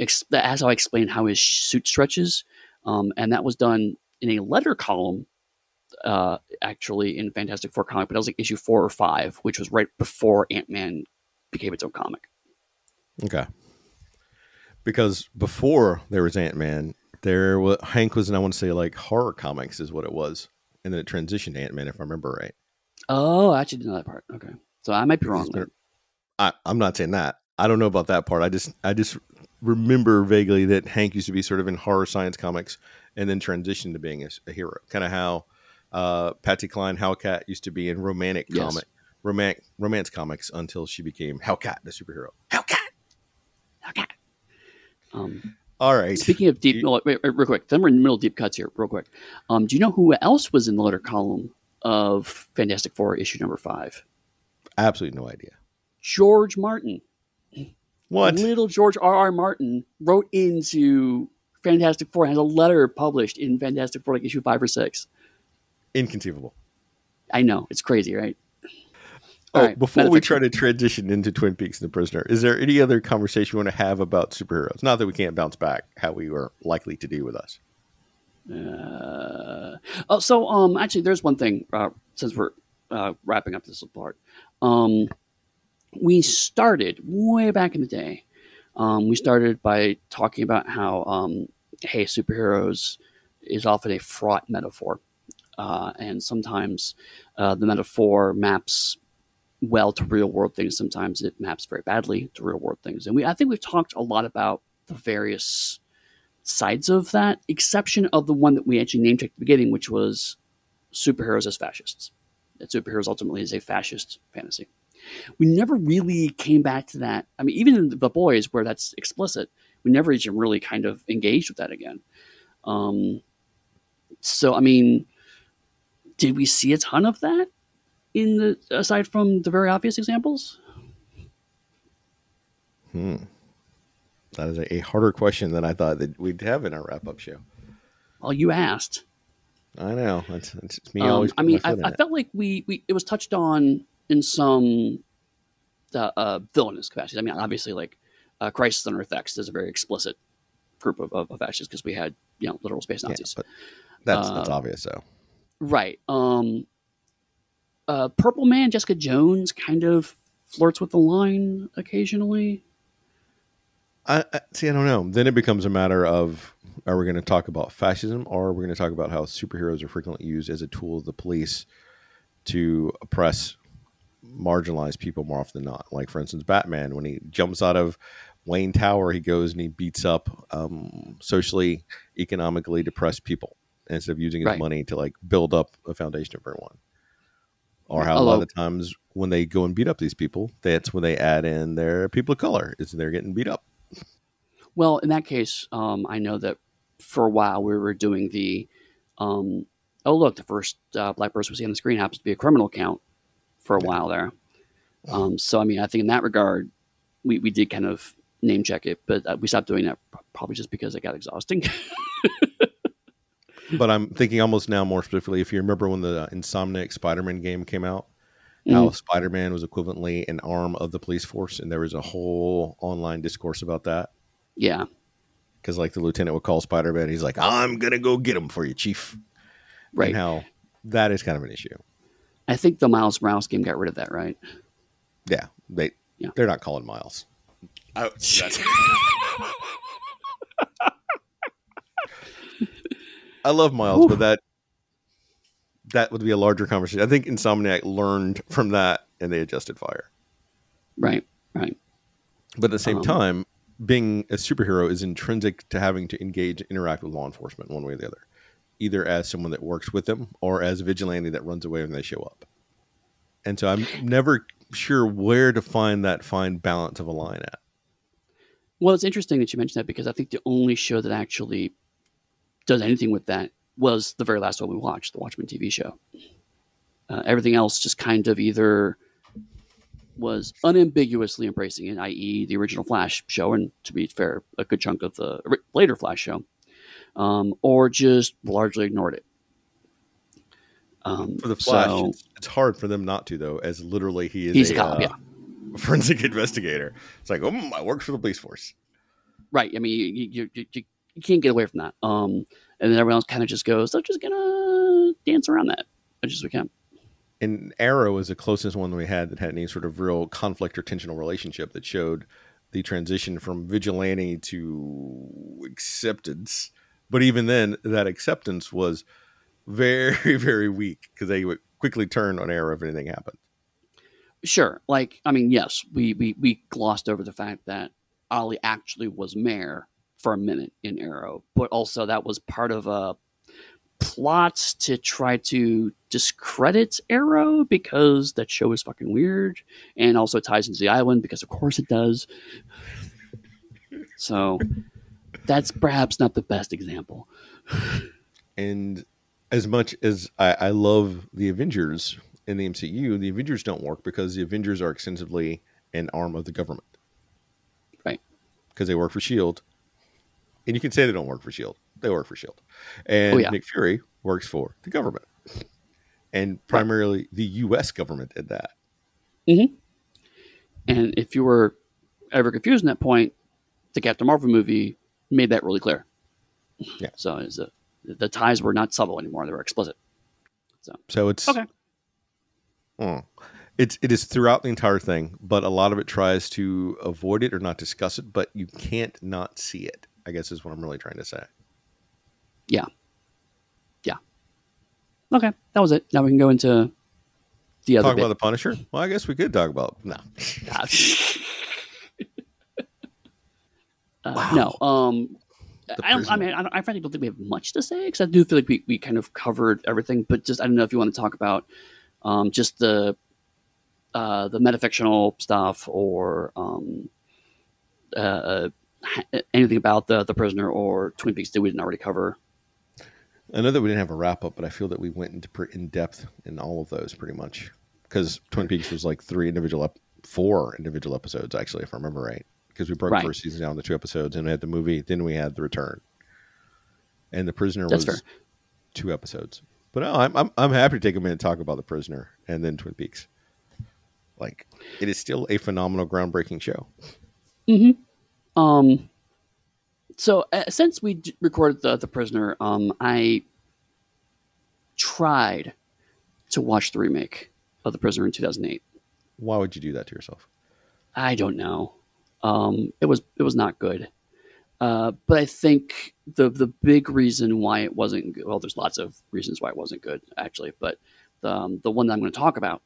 Ex- that's how I explained how his suit stretches, um, and that was done in a letter column, uh, actually in Fantastic Four comic, but that was like issue four or five, which was right before Ant Man became its own comic. Okay. Because before there was Ant Man, there was Hank was, and I want to say like horror comics is what it was, and then it transitioned to Ant Man, if I remember right. Oh, I actually didn't know that part. Okay, so I might be wrong. Been- I, I'm not saying that. I don't know about that part. I just I just remember vaguely that Hank used to be sort of in horror science comics and then transitioned to being a, a hero. Kind of how uh, Patsy Cline Hellcat used to be in romantic Yes. comic romantic romance comics until she became Hellcat, the superhero. Hellcat. Okay. Um, All right. speaking of deep, You- no, wait, wait, real quick. Then we're in the middle of deep cuts here, real quick. Um, do you know who else was in the letter column of Fantastic Four issue number five? Absolutely no idea. George Martin. What? Little George R. R. Martin wrote into Fantastic Four. Has a letter published in Fantastic Four, like issue five or six. Inconceivable. I know it's crazy, right? Oh, right, before we try to transition into Twin Peaks and the Prisoner, is there any other conversation you want to have about superheroes? Not that we can't bounce back how we were likely to do with us. Uh, oh, so um, actually, there's one thing uh, since we're uh, wrapping up this part. Um, we started way back in the day. Um, we started by talking about how um, hey, superheroes is often a fraught metaphor, uh, and sometimes uh, the metaphor maps well to real world things. Sometimes it maps very badly to real world things, and we I think we've talked a lot about the various sides of that, exception of the one that we actually named at the beginning, which was superheroes as fascists. That superheroes ultimately is a fascist fantasy. We never really came back to that. I mean, even in the boys, where that's explicit, we never even really kind of engaged with that again. Um, so, I mean, did we see a ton of that in the aside from the very obvious examples? Hmm. That is a, harder question than I thought that we'd have in our wrap up show. Well, you asked. I know. That's it's me Um, always. I mean, I, I felt like we, we it was touched on in some uh, uh, villainous capacities. I mean, obviously, like uh, Crisis on Earth X is a very explicit group of, of, of fascists because we had you know literal space Yeah, Nazis, but that's that's Uh, obvious. though. Right? Um, uh, Purple Man, Jessica Jones, kind of flirts with the line occasionally. I, I see. I don't know. Then it becomes a matter of: Are we going to talk about fascism, or are we going to talk about how superheroes are frequently used as a tool of the police to oppress marginalized people more often than not? Like, for instance, Batman when he jumps out of Wayne Tower, he goes and he beats up um, socially, economically depressed people instead of using his Right. money to like build up a foundation of everyone. Or how a lot of times when they go and beat up these people, that's when they add in their people of color. Is they're getting beat up. Well, in that case, um, I know that for a while we were doing the, um, oh look, the first uh, black person we see on the screen happens to be a criminal count for a while there. Um, so I mean, I think in that regard, we, we did kind of name check it, but uh, we stopped doing that probably just because it got exhausting. But I'm thinking almost now more specifically, if you remember when the Insomniac Spider-Man game came out, how Mhm. Spider-Man was equivalently an arm of the police force, and there was a whole online discourse about that. yeah, Because like the lieutenant would call Spider-Man, he's like, "I'm gonna go get him for you, Chief." right. And how that is kind of an issue. I think the Miles Morales game got rid of that, right? Yeah, they Yeah. they're not calling Miles. I, I love Miles, but that that would be a larger conversation. I think Insomniac learned from that and they adjusted fire. Right, right. But at the same Um, time, being a superhero is intrinsic to having to engage, interact with law enforcement one way or the other, either as someone that works with them or as a vigilante that runs away when they show up. And so I'm never sure where to find that fine balance of a line at. Well, it's interesting that you mentioned that because I think the only show that actually does anything with that was the very last one we watched, the Watchmen TV show. Uh, everything else just kind of either was unambiguously embracing it, i.e., the original Flash show, and to be fair, a good chunk of the later Flash show, um, or just largely ignored it. Um, For the Flash, so- it's, it's hard for them not to, though, as literally he is a, a cop, uh, yeah. forensic investigator. It's like, oh, I work for the police force. Right. I mean, you, you, you, you, can't get away from that. Um, and then everyone else kind of just goes, they're just going to dance around that as much as we can. And Arrow is the closest one we had that had any sort of real conflict or tensional relationship that showed the transition from vigilante to acceptance. But even then, that acceptance was very, very weak because they would quickly turn on Arrow if anything happened. Sure. Like, I mean, yes, we, we, we glossed over the fact that Ollie actually was mayor for a minute in Arrow, but also that was part of a plot to try to discredit Arrow because that show is fucking weird and also ties into the island because of course it does. So that's perhaps not the best example. And as much as I, I love the Avengers in the MCU, the Avengers don't work because the Avengers are extensively an arm of the government. Right. Because they work for S.H.I.E.L.D. And you can say they don't work for S.H.I.E.L.D., they work for S.H.I.E.L.D. And Oh, yeah. Nick Fury works for the government. And primarily the U.S. government at that. Mm-hmm. And if you were ever confused in that point, the Captain Marvel movie made that really clear. Yeah. So it's a, the ties were not subtle anymore; they were explicit. So, so it's okay. Oh, it's it is throughout the entire thing, but a lot of it tries to avoid it or not discuss it. But you can't not see it. I guess is what I'm really trying to say. Yeah. Yeah. Okay, that was it. Now we can go into the other. Talk bit. about the Punisher. Well, I guess we could talk about no. uh, Wow. No. Um, I don't. I mean, I, don't, I frankly don't think we have much to say because I do feel like we, we kind of covered everything. But just I don't know if you want to talk about um, just the uh, the metafictional stuff or um, uh, anything about the the prisoner or Twin Peaks that we didn't already cover. I know that we didn't have a wrap up, but I feel that we went into pre- in depth in all of those pretty much because Twin Peaks was like three individual, ep- four individual episodes actually, if I remember right. Because we broke Right. first season down to two episodes, and we had the movie, then we had the return, and the prisoner That's was fair. two episodes. But no, I'm, I'm I'm happy to take a minute to talk about the prisoner and then Twin Peaks. Like it is still a phenomenal, groundbreaking show. Mm-hmm. Um, so uh, since we d- recorded the the prisoner, um, I tried to watch the remake of the prisoner in two thousand eight. Why would you do that to yourself? I don't know. Um, it was it was not good. Uh, but I think the the big reason why it wasn't good, well, there's lots of reasons why it wasn't good actually, but the um, the one that I'm going to talk about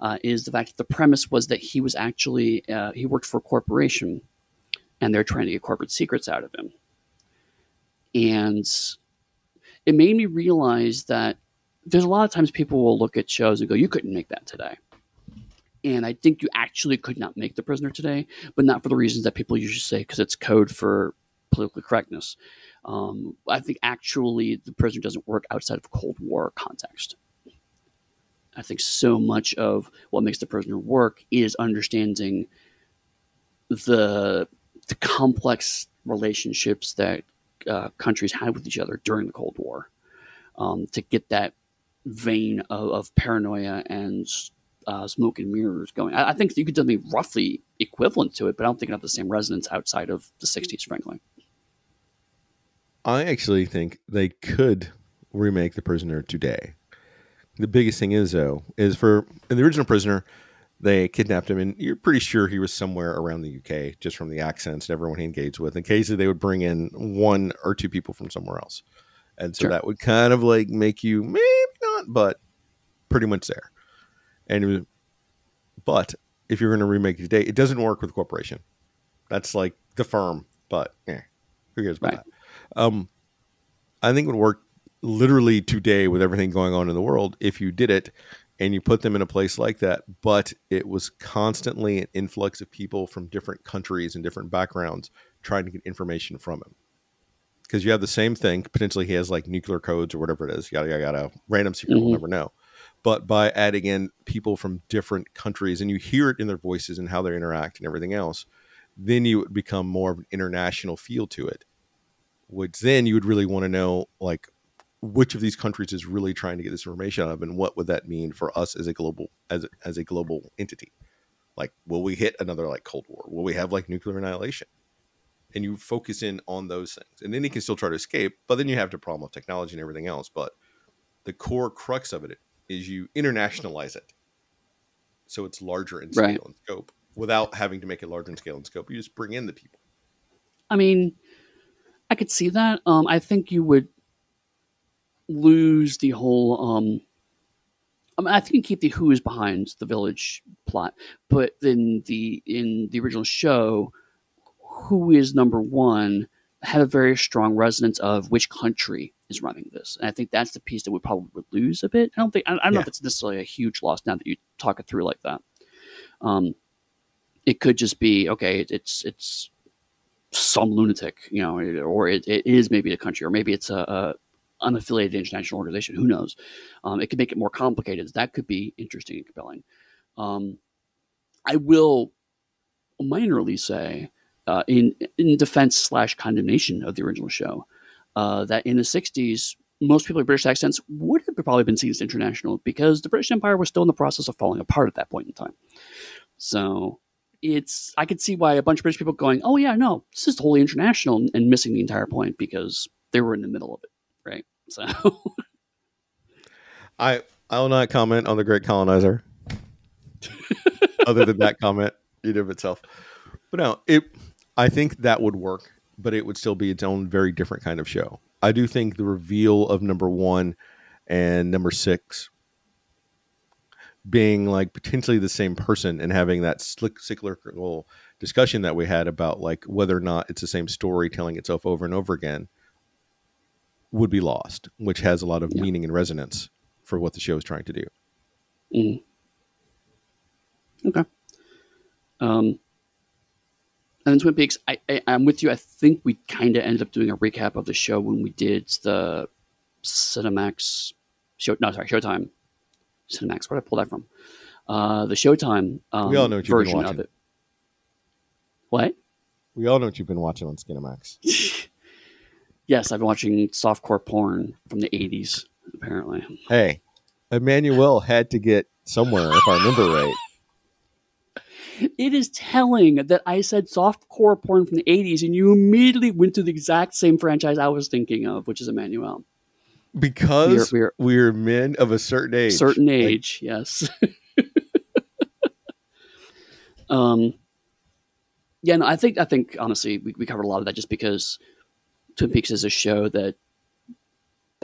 uh, is the fact that the premise was that he was actually uh, he worked for a corporation, and they're trying to get corporate secrets out of him, and it made me realize that there's a lot of times people will look at shows and go, "You couldn't make that today." And I think you actually could not make The Prisoner today, but not for the reasons that people usually say because it's code for political correctness. Um, I think actually The Prisoner doesn't work outside of Cold War context. I think so much of what makes The Prisoner work is understanding the the complex relationships that uh, countries had with each other during the Cold War. Um, to get that vein of, of paranoia and uh, smoke and mirrors going. I, I think you could be roughly equivalent to it, but I don't think it have the same resonance outside of the '60s, frankly. I actually think they could remake The Prisoner today. The biggest thing is though is for in the original Prisoner, they kidnapped him, and you're pretty sure he was somewhere around the UK, just from the accents and everyone he engaged with. Occasionally, they would bring in one or two people from somewhere else, and so Sure. that would kind of like make you maybe not, but pretty much there. And was, but if you're going to remake it today, it doesn't work with corporation. That's like the firm, but eh, who cares about Right. that? Um, I think it would work literally today with everything going on in the world if you did it and you put them in a place like that, but it was constantly an influx of people from different countries and different backgrounds trying to get information from him. Because you have the same thing. Potentially, he has like nuclear codes or whatever it is. Yada yada yada. Random secret. We'll Mhm. never know. But by adding in people from different countries, and you hear it in their voices and how they interact and everything else, then you would become more of an international feel to it. Which then you would really want to know, like, which of these countries is really trying to get this information out of, and what would that mean for us as a global as a, as a global entity? Like, will we hit another like Cold War? Will we have like nuclear annihilation? And you focus in on those things, and then he can still try to escape. But then you have the problem of technology and everything else. But the core crux of it is you internationalize it, so it's larger in scale Right. and scope, without having to make it larger in scale and scope. You just bring in the people. I mean, I could see that. Um, I think you would lose the whole. Um, I, mean, I think you keep the who is behind the village plot, but then the in the original show, who is number one had a very strong resonance of which country is running this. And I think that's the piece that we probably would lose a bit. I don't think I, I don't know if it's necessarily a huge loss now that you talk it through like that. Um, it could just be okay. it- It's it's some lunatic, you know, or it, it is maybe a country, or maybe it's a, a unaffiliated international organization. Who knows? Um, it could make it more complicated. That could be interesting and compelling. Um, I will minorly say, uh, in in defense slash condemnation of the original show, uh, that in the '60s, most people with British accents would have probably been seen as international because the British Empire was still in the process of falling apart at that point in time. So it's I could see why a bunch of British people going, oh yeah, no, this is totally international, and missing the entire point because they were in the middle of it, right? So I I will not comment on the Great Colonizer. Other than that comment, in of itself, but no, it. I think that would work, but it would still be its own very different kind of show. I do think the reveal of number one and number six being like potentially the same person and having that slick cyclical discussion that we had about like whether or not it's the same story telling itself over and over again would be lost, which has a lot of yeah. meaning and resonance for what the show is trying to do. Mm. Okay. Um, and Twin Peaks, I, I, am with you. I think we kind of ended up doing a recap of the show when we did the Cinemax show. No, sorry, Showtime. Cinemax. Where did I pull that from? Uh, the Showtime um, we all know what version of it. What? We all know what you've been watching on Skinemax. yes, I've been watching softcore porn from the 80s, apparently. Hey, Emmanuelle had to get somewhere, if I remember right. It is telling that I said softcore porn from the 80s, and you immediately went to the exact same franchise I was thinking of, which is Emmanuelle. Because we're, we're, we're men of a certain age. Certain age, like, yes. um, yeah, no, I think I think honestly we, we covered a lot of that just because Twin Peaks is a show that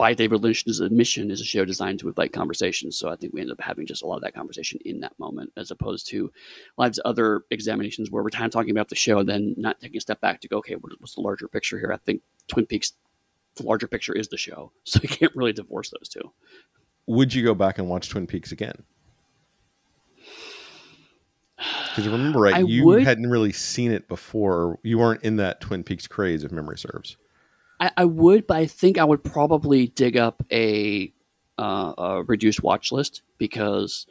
by David Lynch's admission, is a show designed to invite conversation. So I think we ended up having just a lot of that conversation in that moment, as opposed to Live's other examinations where we're kind of talking about the show, and then not taking a step back to go, okay, what's the larger picture here? I think Twin Peaks, the larger picture is the show, so you can't really divorce those two. Would you go back and watch Twin Peaks again? Because remember, right, I you would, hadn't really seen it before. You weren't in that Twin Peaks craze, if memory serves. I, I would, but I think I would probably dig up a, uh, a reduced watch list because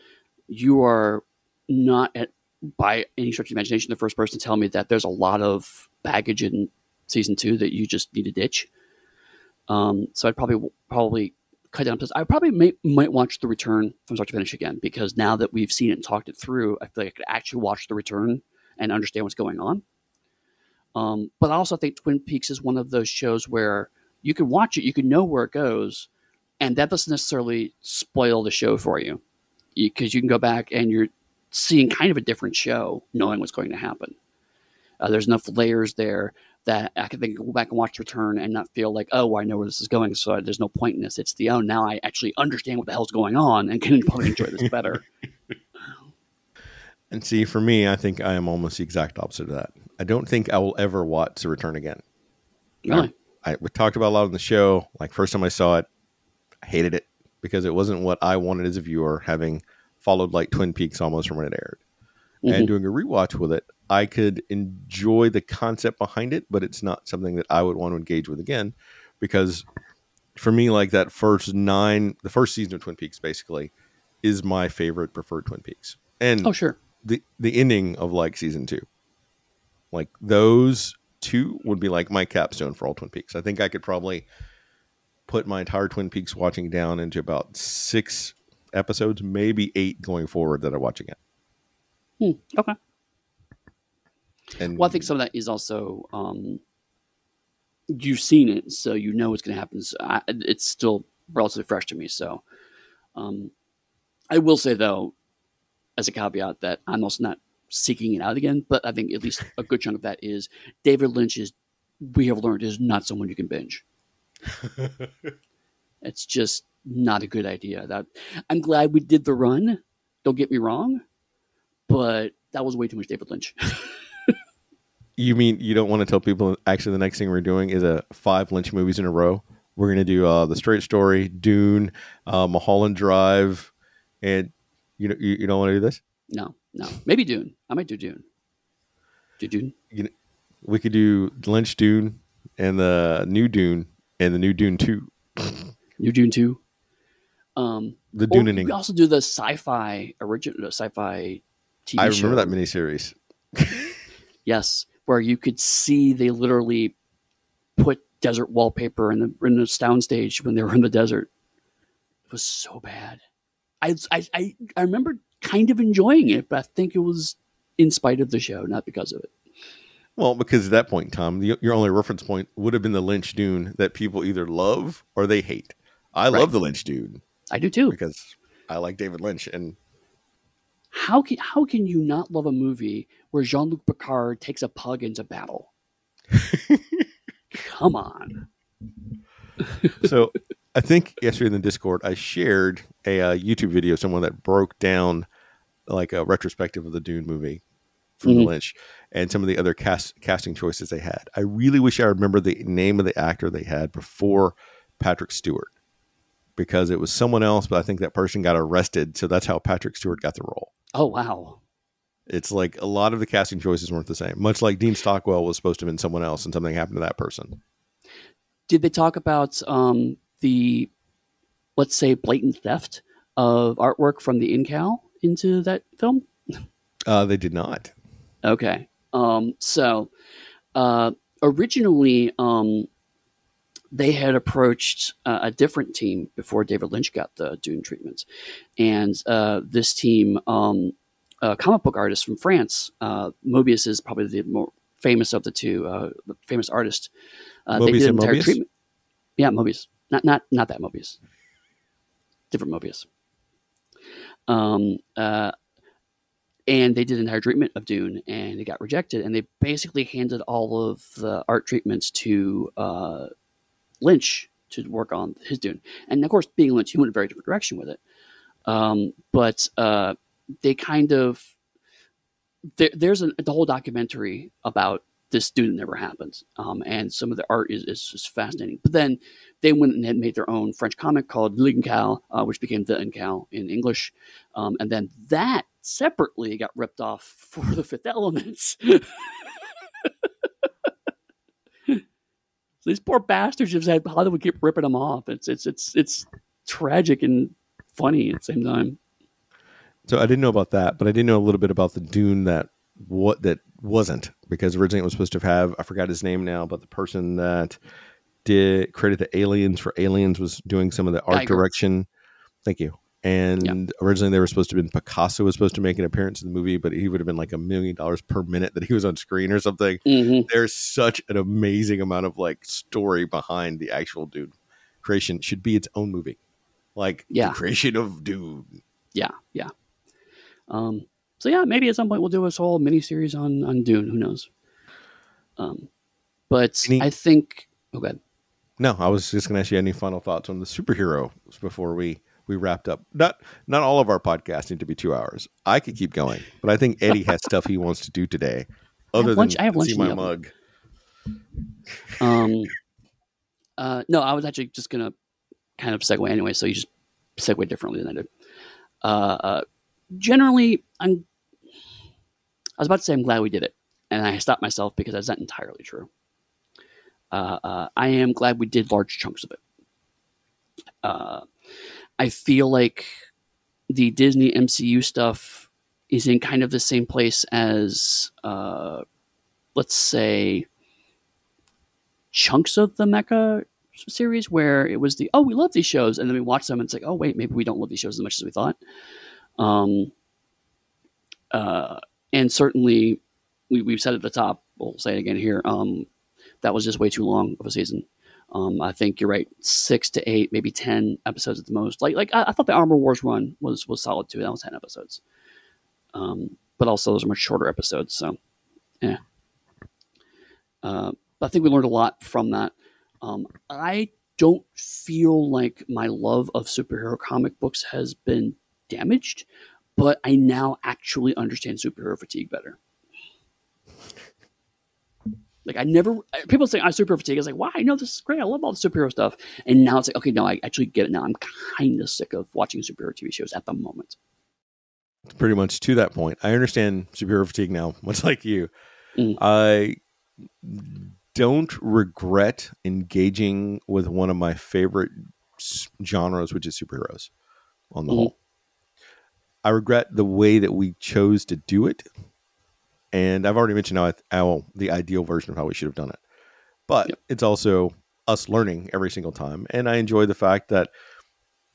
you are not at by any stretch of imagination the first person to tell me that there's a lot of baggage in season two that you just need to ditch. Um, so I'd probably probably cut down. I probably may, might watch the return from start to finish again because now that we've seen it and talked it through, I feel like I could actually watch the return and understand what's going on. Um, but I also think Twin Peaks is one of those shows where you can watch it, you can know where it goes, and that doesn't necessarily spoil the show for you because you, can go back and you're seeing kind of a different show, knowing what's going to happen. Uh, there's enough layers there that I can go back and watch Return and not feel like, oh, I know where this is going, so there's no point in this. It's the oh, now I actually understand what the hell's going on and can probably enjoy this better. and see, for me, I think I am almost the exact opposite of that. I don't think I will ever watch The Return again. Really? I, I we talked about a lot on the show. Like first time I saw it, I hated it because it wasn't what I wanted as a viewer, having followed like Twin Peaks almost from when it aired. Mm-hmm. And doing a rewatch with it, I could enjoy the concept behind it, but it's not something that I would want to engage with again because for me, like that first nine, the first season of Twin Peaks basically is my favorite preferred Twin Peaks. And oh, sure. The, the ending of like season two like those two would be like my capstone for all Twin Peaks. I think I could probably put my entire Twin Peaks watching down into about six episodes, maybe eight going forward that I watch again. Hmm, okay. And well, I think some of that is also um, you've seen it, so you know what's going to happen. So I, it's still relatively fresh to me. So um, I will say though, as a caveat, that I'm also not seeking it out again. But I think at least a good chunk of that is David Lynch is we have learned is not someone you can binge. it's just not a good idea. That I'm glad we did the run. Don't get me wrong, but that was way too much David Lynch. you mean you don't want to tell people actually the next thing we're doing is a five Lynch movies in a row? We're going to do uh, the Straight Story, Dune, uh, Mulholland Drive, and you know you, you don't want to do this? No. No, maybe Dune. I might do Dune. Do Dune. You know, we could do Lynch Dune and the new Dune and the new Dune Two. new Dune Two. Um, the Dune. We also do the sci-fi original, sci-fi TV I remember show. that miniseries. yes, where you could see they literally put desert wallpaper in the in the soundstage when they were in the desert. It was so bad. I I I, I remember kind of enjoying it, but I think it was in spite of the show, not because of it. Well, because at that point, Tom, the, your only reference point would have been the Lynch Dune that people either love or they hate. I right. love the Lynch Dune. I do too because I like David Lynch. And how can how can you not love a movie where Jean Luc Picard takes a pug into battle? Come on. so I think yesterday in the Discord, I shared a uh, YouTube video, of someone that broke down like a retrospective of the Dune movie from mm-hmm. Lynch and some of the other cast, casting choices they had. I really wish I remember the name of the actor they had before Patrick Stewart because it was someone else, but I think that person got arrested. So that's how Patrick Stewart got the role. Oh, wow. It's like a lot of the casting choices weren't the same, much like Dean Stockwell was supposed to have been someone else and something happened to that person. Did they talk about um, the, let's say, blatant theft of artwork from the Incal into that film? Uh, they did not. Okay. Um, so uh, originally, um, they had approached uh, a different team before David Lynch got the Dune treatment, and uh, this team, um, a comic book artist from France, uh, Moebius is probably the more famous of the two, uh, the famous artist. Uh, they did an entire Moebius? treatment. Yeah, Moebius, not not not that Moebius, different Moebius. Um, uh, and they did an entire treatment of Dune, and it got rejected. And they basically handed all of the art treatments to uh, Lynch to work on his Dune. And of course, being Lynch, he went a very different direction with it. Um, but uh, they kind of there, there's a, the whole documentary about this student never happened, um, and some of the art is, is just fascinating. But then they went and had made their own French comic called L'Incal, uh, which became The Incal in English, um, and then that separately got ripped off for the Fifth Elements. These poor bastards just had Hollywood keep ripping them off. It's it's it's it's tragic and funny at the same time. So I didn't know about that, but I did know a little bit about the Dune that what that wasn't because originally it was supposed to have I forgot his name now, but the person that did created the aliens for aliens was doing some of the art direction. Thank you and yeah. originally they were supposed to have been Picasso was supposed to make an appearance in the movie, but he would have been like a million dollars per minute that he was on screen or something. Mm-hmm. There's such an amazing amount of like story behind the actual Dune creation. It should be its own movie, like yeah. the creation of Dune. Yeah, yeah. Um, so yeah, maybe at some point we'll do a whole mini series on on Dune. Who knows? Um, but any, I think. Oh, good. No, I was just going to ask you any final thoughts on the superhero before we we wrapped up. Not not all of our podcasts need to be two hours. I could keep going, but I think Eddy has stuff he wants to do today. Other lunch, than I have lunch see my mug. Um. Uh, no, I was actually just gonna kind of segue anyway. So you just segue differently than I did. Uh, uh, generally, I'm. I was about to say I'm glad we did it, and I stopped myself because that's not entirely true. Uh, uh, I am glad we did large chunks of it. Uh, I feel like the Disney MCU stuff is in kind of the same place as, uh, let's say, chunks of the Mecha series, where it was the oh we love these shows, and then we watch them and it's like oh wait maybe we don't love these shows as much as we thought. Um, uh, and certainly we we've said at the top, we'll say it again here. Um, that was just way too long of a season. Um, I think you're right, six to eight, maybe ten episodes at the most. Like like I, I, thought the Armor Wars run was was solid too. That was ten episodes. Um, but also those are much shorter episodes. So, yeah. Uh, I think we learned a lot from that. Um, I don't feel like my love of superhero comic books has been damaged, but I now actually understand superhero fatigue better. Like I never people say I super fatigue. I was like, why? I know this is great. I love all the superhero stuff. And now it's like, okay, no, I actually get it now. I'm kind of sick of watching superhero TV shows at the moment. Pretty much to that point. I understand superhero fatigue now, much like you. Mm. I don't regret engaging with one of my favorite genres, which is superheroes on the mm. whole. I regret the way that we chose to do it and I've already mentioned how, how the ideal version of how we should have done it. But yep. it's also us learning every single time. And I enjoy the fact that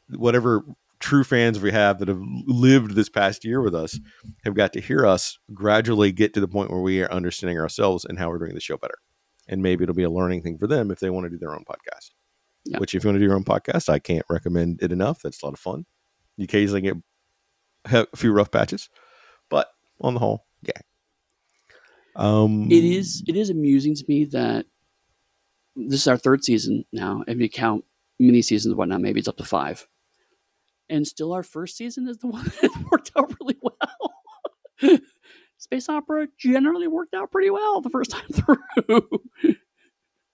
whatever true fans we have that have lived this past year with us have got to hear us gradually get to the point where we are understanding ourselves and how we're doing the show better. And maybe it'll be a learning thing for them if they want to do their own podcast. Yeah. Which, if you want to do your own podcast, I can't recommend it enough. That's a lot of fun. You occasionally get a few rough patches, but on the whole, yeah. Um, it is it is amusing to me that this is our third season now. If you count mini seasons and whatnot, maybe it's up to five. And still, our first season is the one that worked out really well. Space opera generally worked out pretty well the first time through. it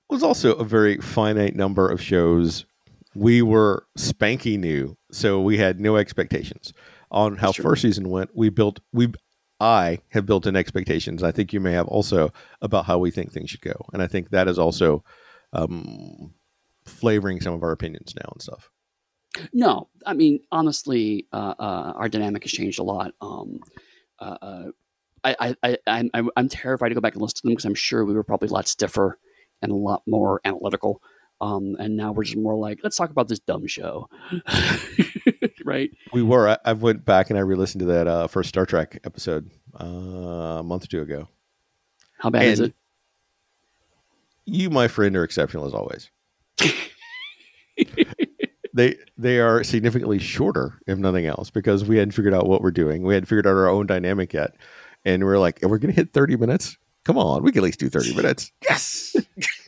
was also a very finite number of shows. We were spanky new, so we had no expectations on how first season went. We built we I have built in expectations. I think you may have also about how we think things should go, and I think that is also um, flavoring some of our opinions now and stuff. No, I mean honestly, uh, uh, our dynamic has changed a lot. Um, uh, uh I, I, I, I'm, I'm terrified to go back and listen to them because I'm sure we were probably a lot stiffer and a lot more analytical. Um, and now we're just more like, let's talk about this dumb show, right? We were. I, I, went back and I re-listened to that uh, first Star Trek episode uh, a month or two ago. How bad and is it? You, my friend, are exceptional as always. they they are significantly shorter, if nothing else, because we hadn't figured out what we're doing. We hadn't figured out our own dynamic yet, and we're like, "We're going to hit thirty minutes. Come on, we can at least do thirty minutes." Yes.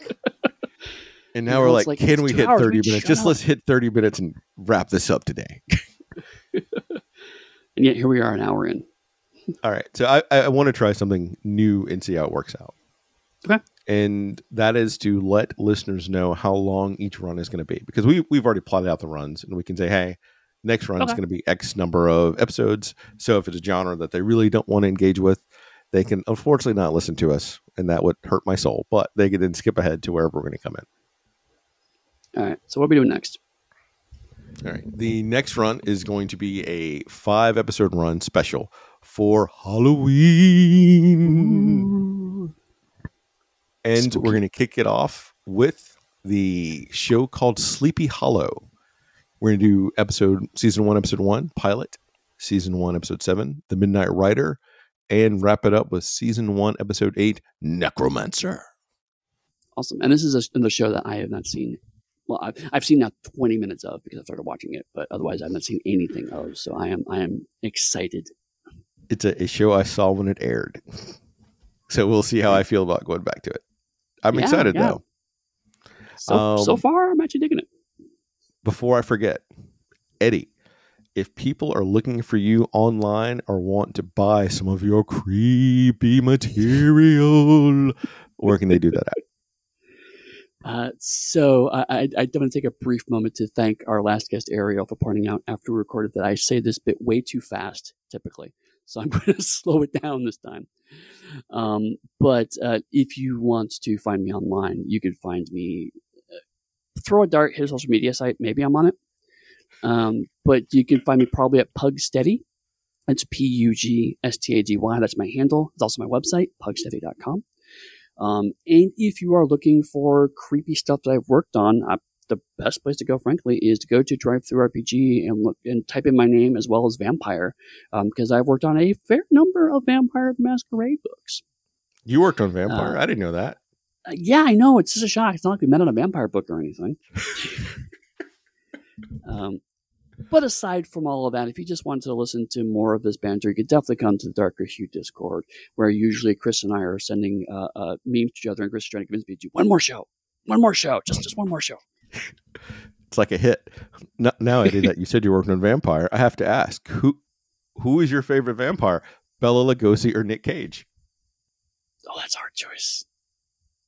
and now we're like, like, "Can we hit thirty minutes? Just let's hit thirty minutes and wrap this up today." and yet here we are, an hour in. All right, so I, I want to try something new and see how it works out. Okay and that is to let listeners know how long each run is going to be because we we've already plotted out the runs and we can say hey next run okay. is going to be x number of episodes so if it's a genre that they really don't want to engage with they can unfortunately not listen to us and that would hurt my soul but they can then skip ahead to wherever we're going to come in all right so what are we doing next all right the next run is going to be a five episode run special for halloween and Spooky. we're going to kick it off with the show called Sleepy Hollow. We're going to do episode season one, episode one, pilot, season one, episode seven, The Midnight Rider, and wrap it up with season one, episode eight, Necromancer. Awesome. And this is a, the show that I have not seen. Well, I've, I've seen now 20 minutes of because I started watching it, but otherwise I've not seen anything of. So I am I am excited. It's a, a show I saw when it aired. So we'll see how I feel about going back to it. I'm yeah, excited yeah. though. So, um, so far, I'm actually digging it. Before I forget, Eddy, if people are looking for you online or want to buy some of your creepy material, where can they do that at? Uh, so I, I, I want to take a brief moment to thank our last guest Ariel for pointing out after we recorded that I say this bit way too fast typically. So I'm going to slow it down this time. Um, but uh, if you want to find me online, you can find me. Uh, throw a dart, hit a social media site. Maybe I'm on it. Um, but you can find me probably at Pugsteady. It's P U G S T A D Y. That's my handle. It's also my website, pugsteady.com. Um, and if you are looking for creepy stuff that I've worked on, I the best place to go, frankly, is to go to DriveThruRPG and look and type in my name as well as vampire, because um, I've worked on a fair number of Vampire the Masquerade books. You worked on Vampire? Uh, I didn't know that. Uh, yeah, I know. It's just a shock. It's not like we met on a vampire book or anything. um, but aside from all of that, if you just wanted to listen to more of this banter, you could definitely come to the Darker Hue Discord, where usually Chris and I are sending uh, uh, memes to each other, and Chris is trying to convince me to do one more show, one more show, just just one more show it's like a hit. Now, I did that. You said you're working on Vampire. I have to ask who who is your favorite vampire, Bela Lugosi or Nick Cage? Oh, that's hard choice.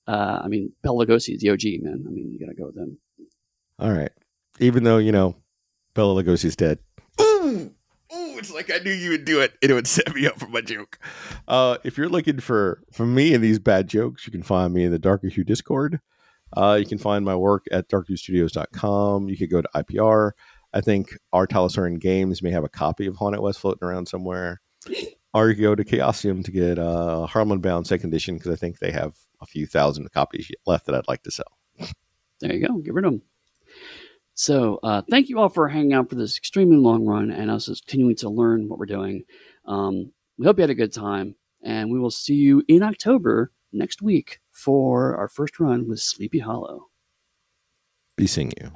Uh, I mean, Bela Lugosi is the OG man. I mean, you gotta go with him. All right, even though you know Bela Lugosi's dead. Ooh, ooh, it's like I knew you would do it. It would set me up for my joke. Uh, if you're looking for for me and these bad jokes, you can find me in the Darker Hue Discord. Uh, you can find my work at darkhuestudios.com. You could go to IPR. I think our Talasaurian Games may have a copy of Haunted West floating around somewhere. Or you can go to Chaosium to get uh, Harlem Unbound Second Edition because I think they have a few thousand copies left that I'd like to sell. There you go. Get rid of them. So, uh, thank you all for hanging out for this extremely long run and us continuing to learn what we're doing. Um, we hope you had a good time, and we will see you in October next week for our first run with Sleepy Hollow. Be seeing you.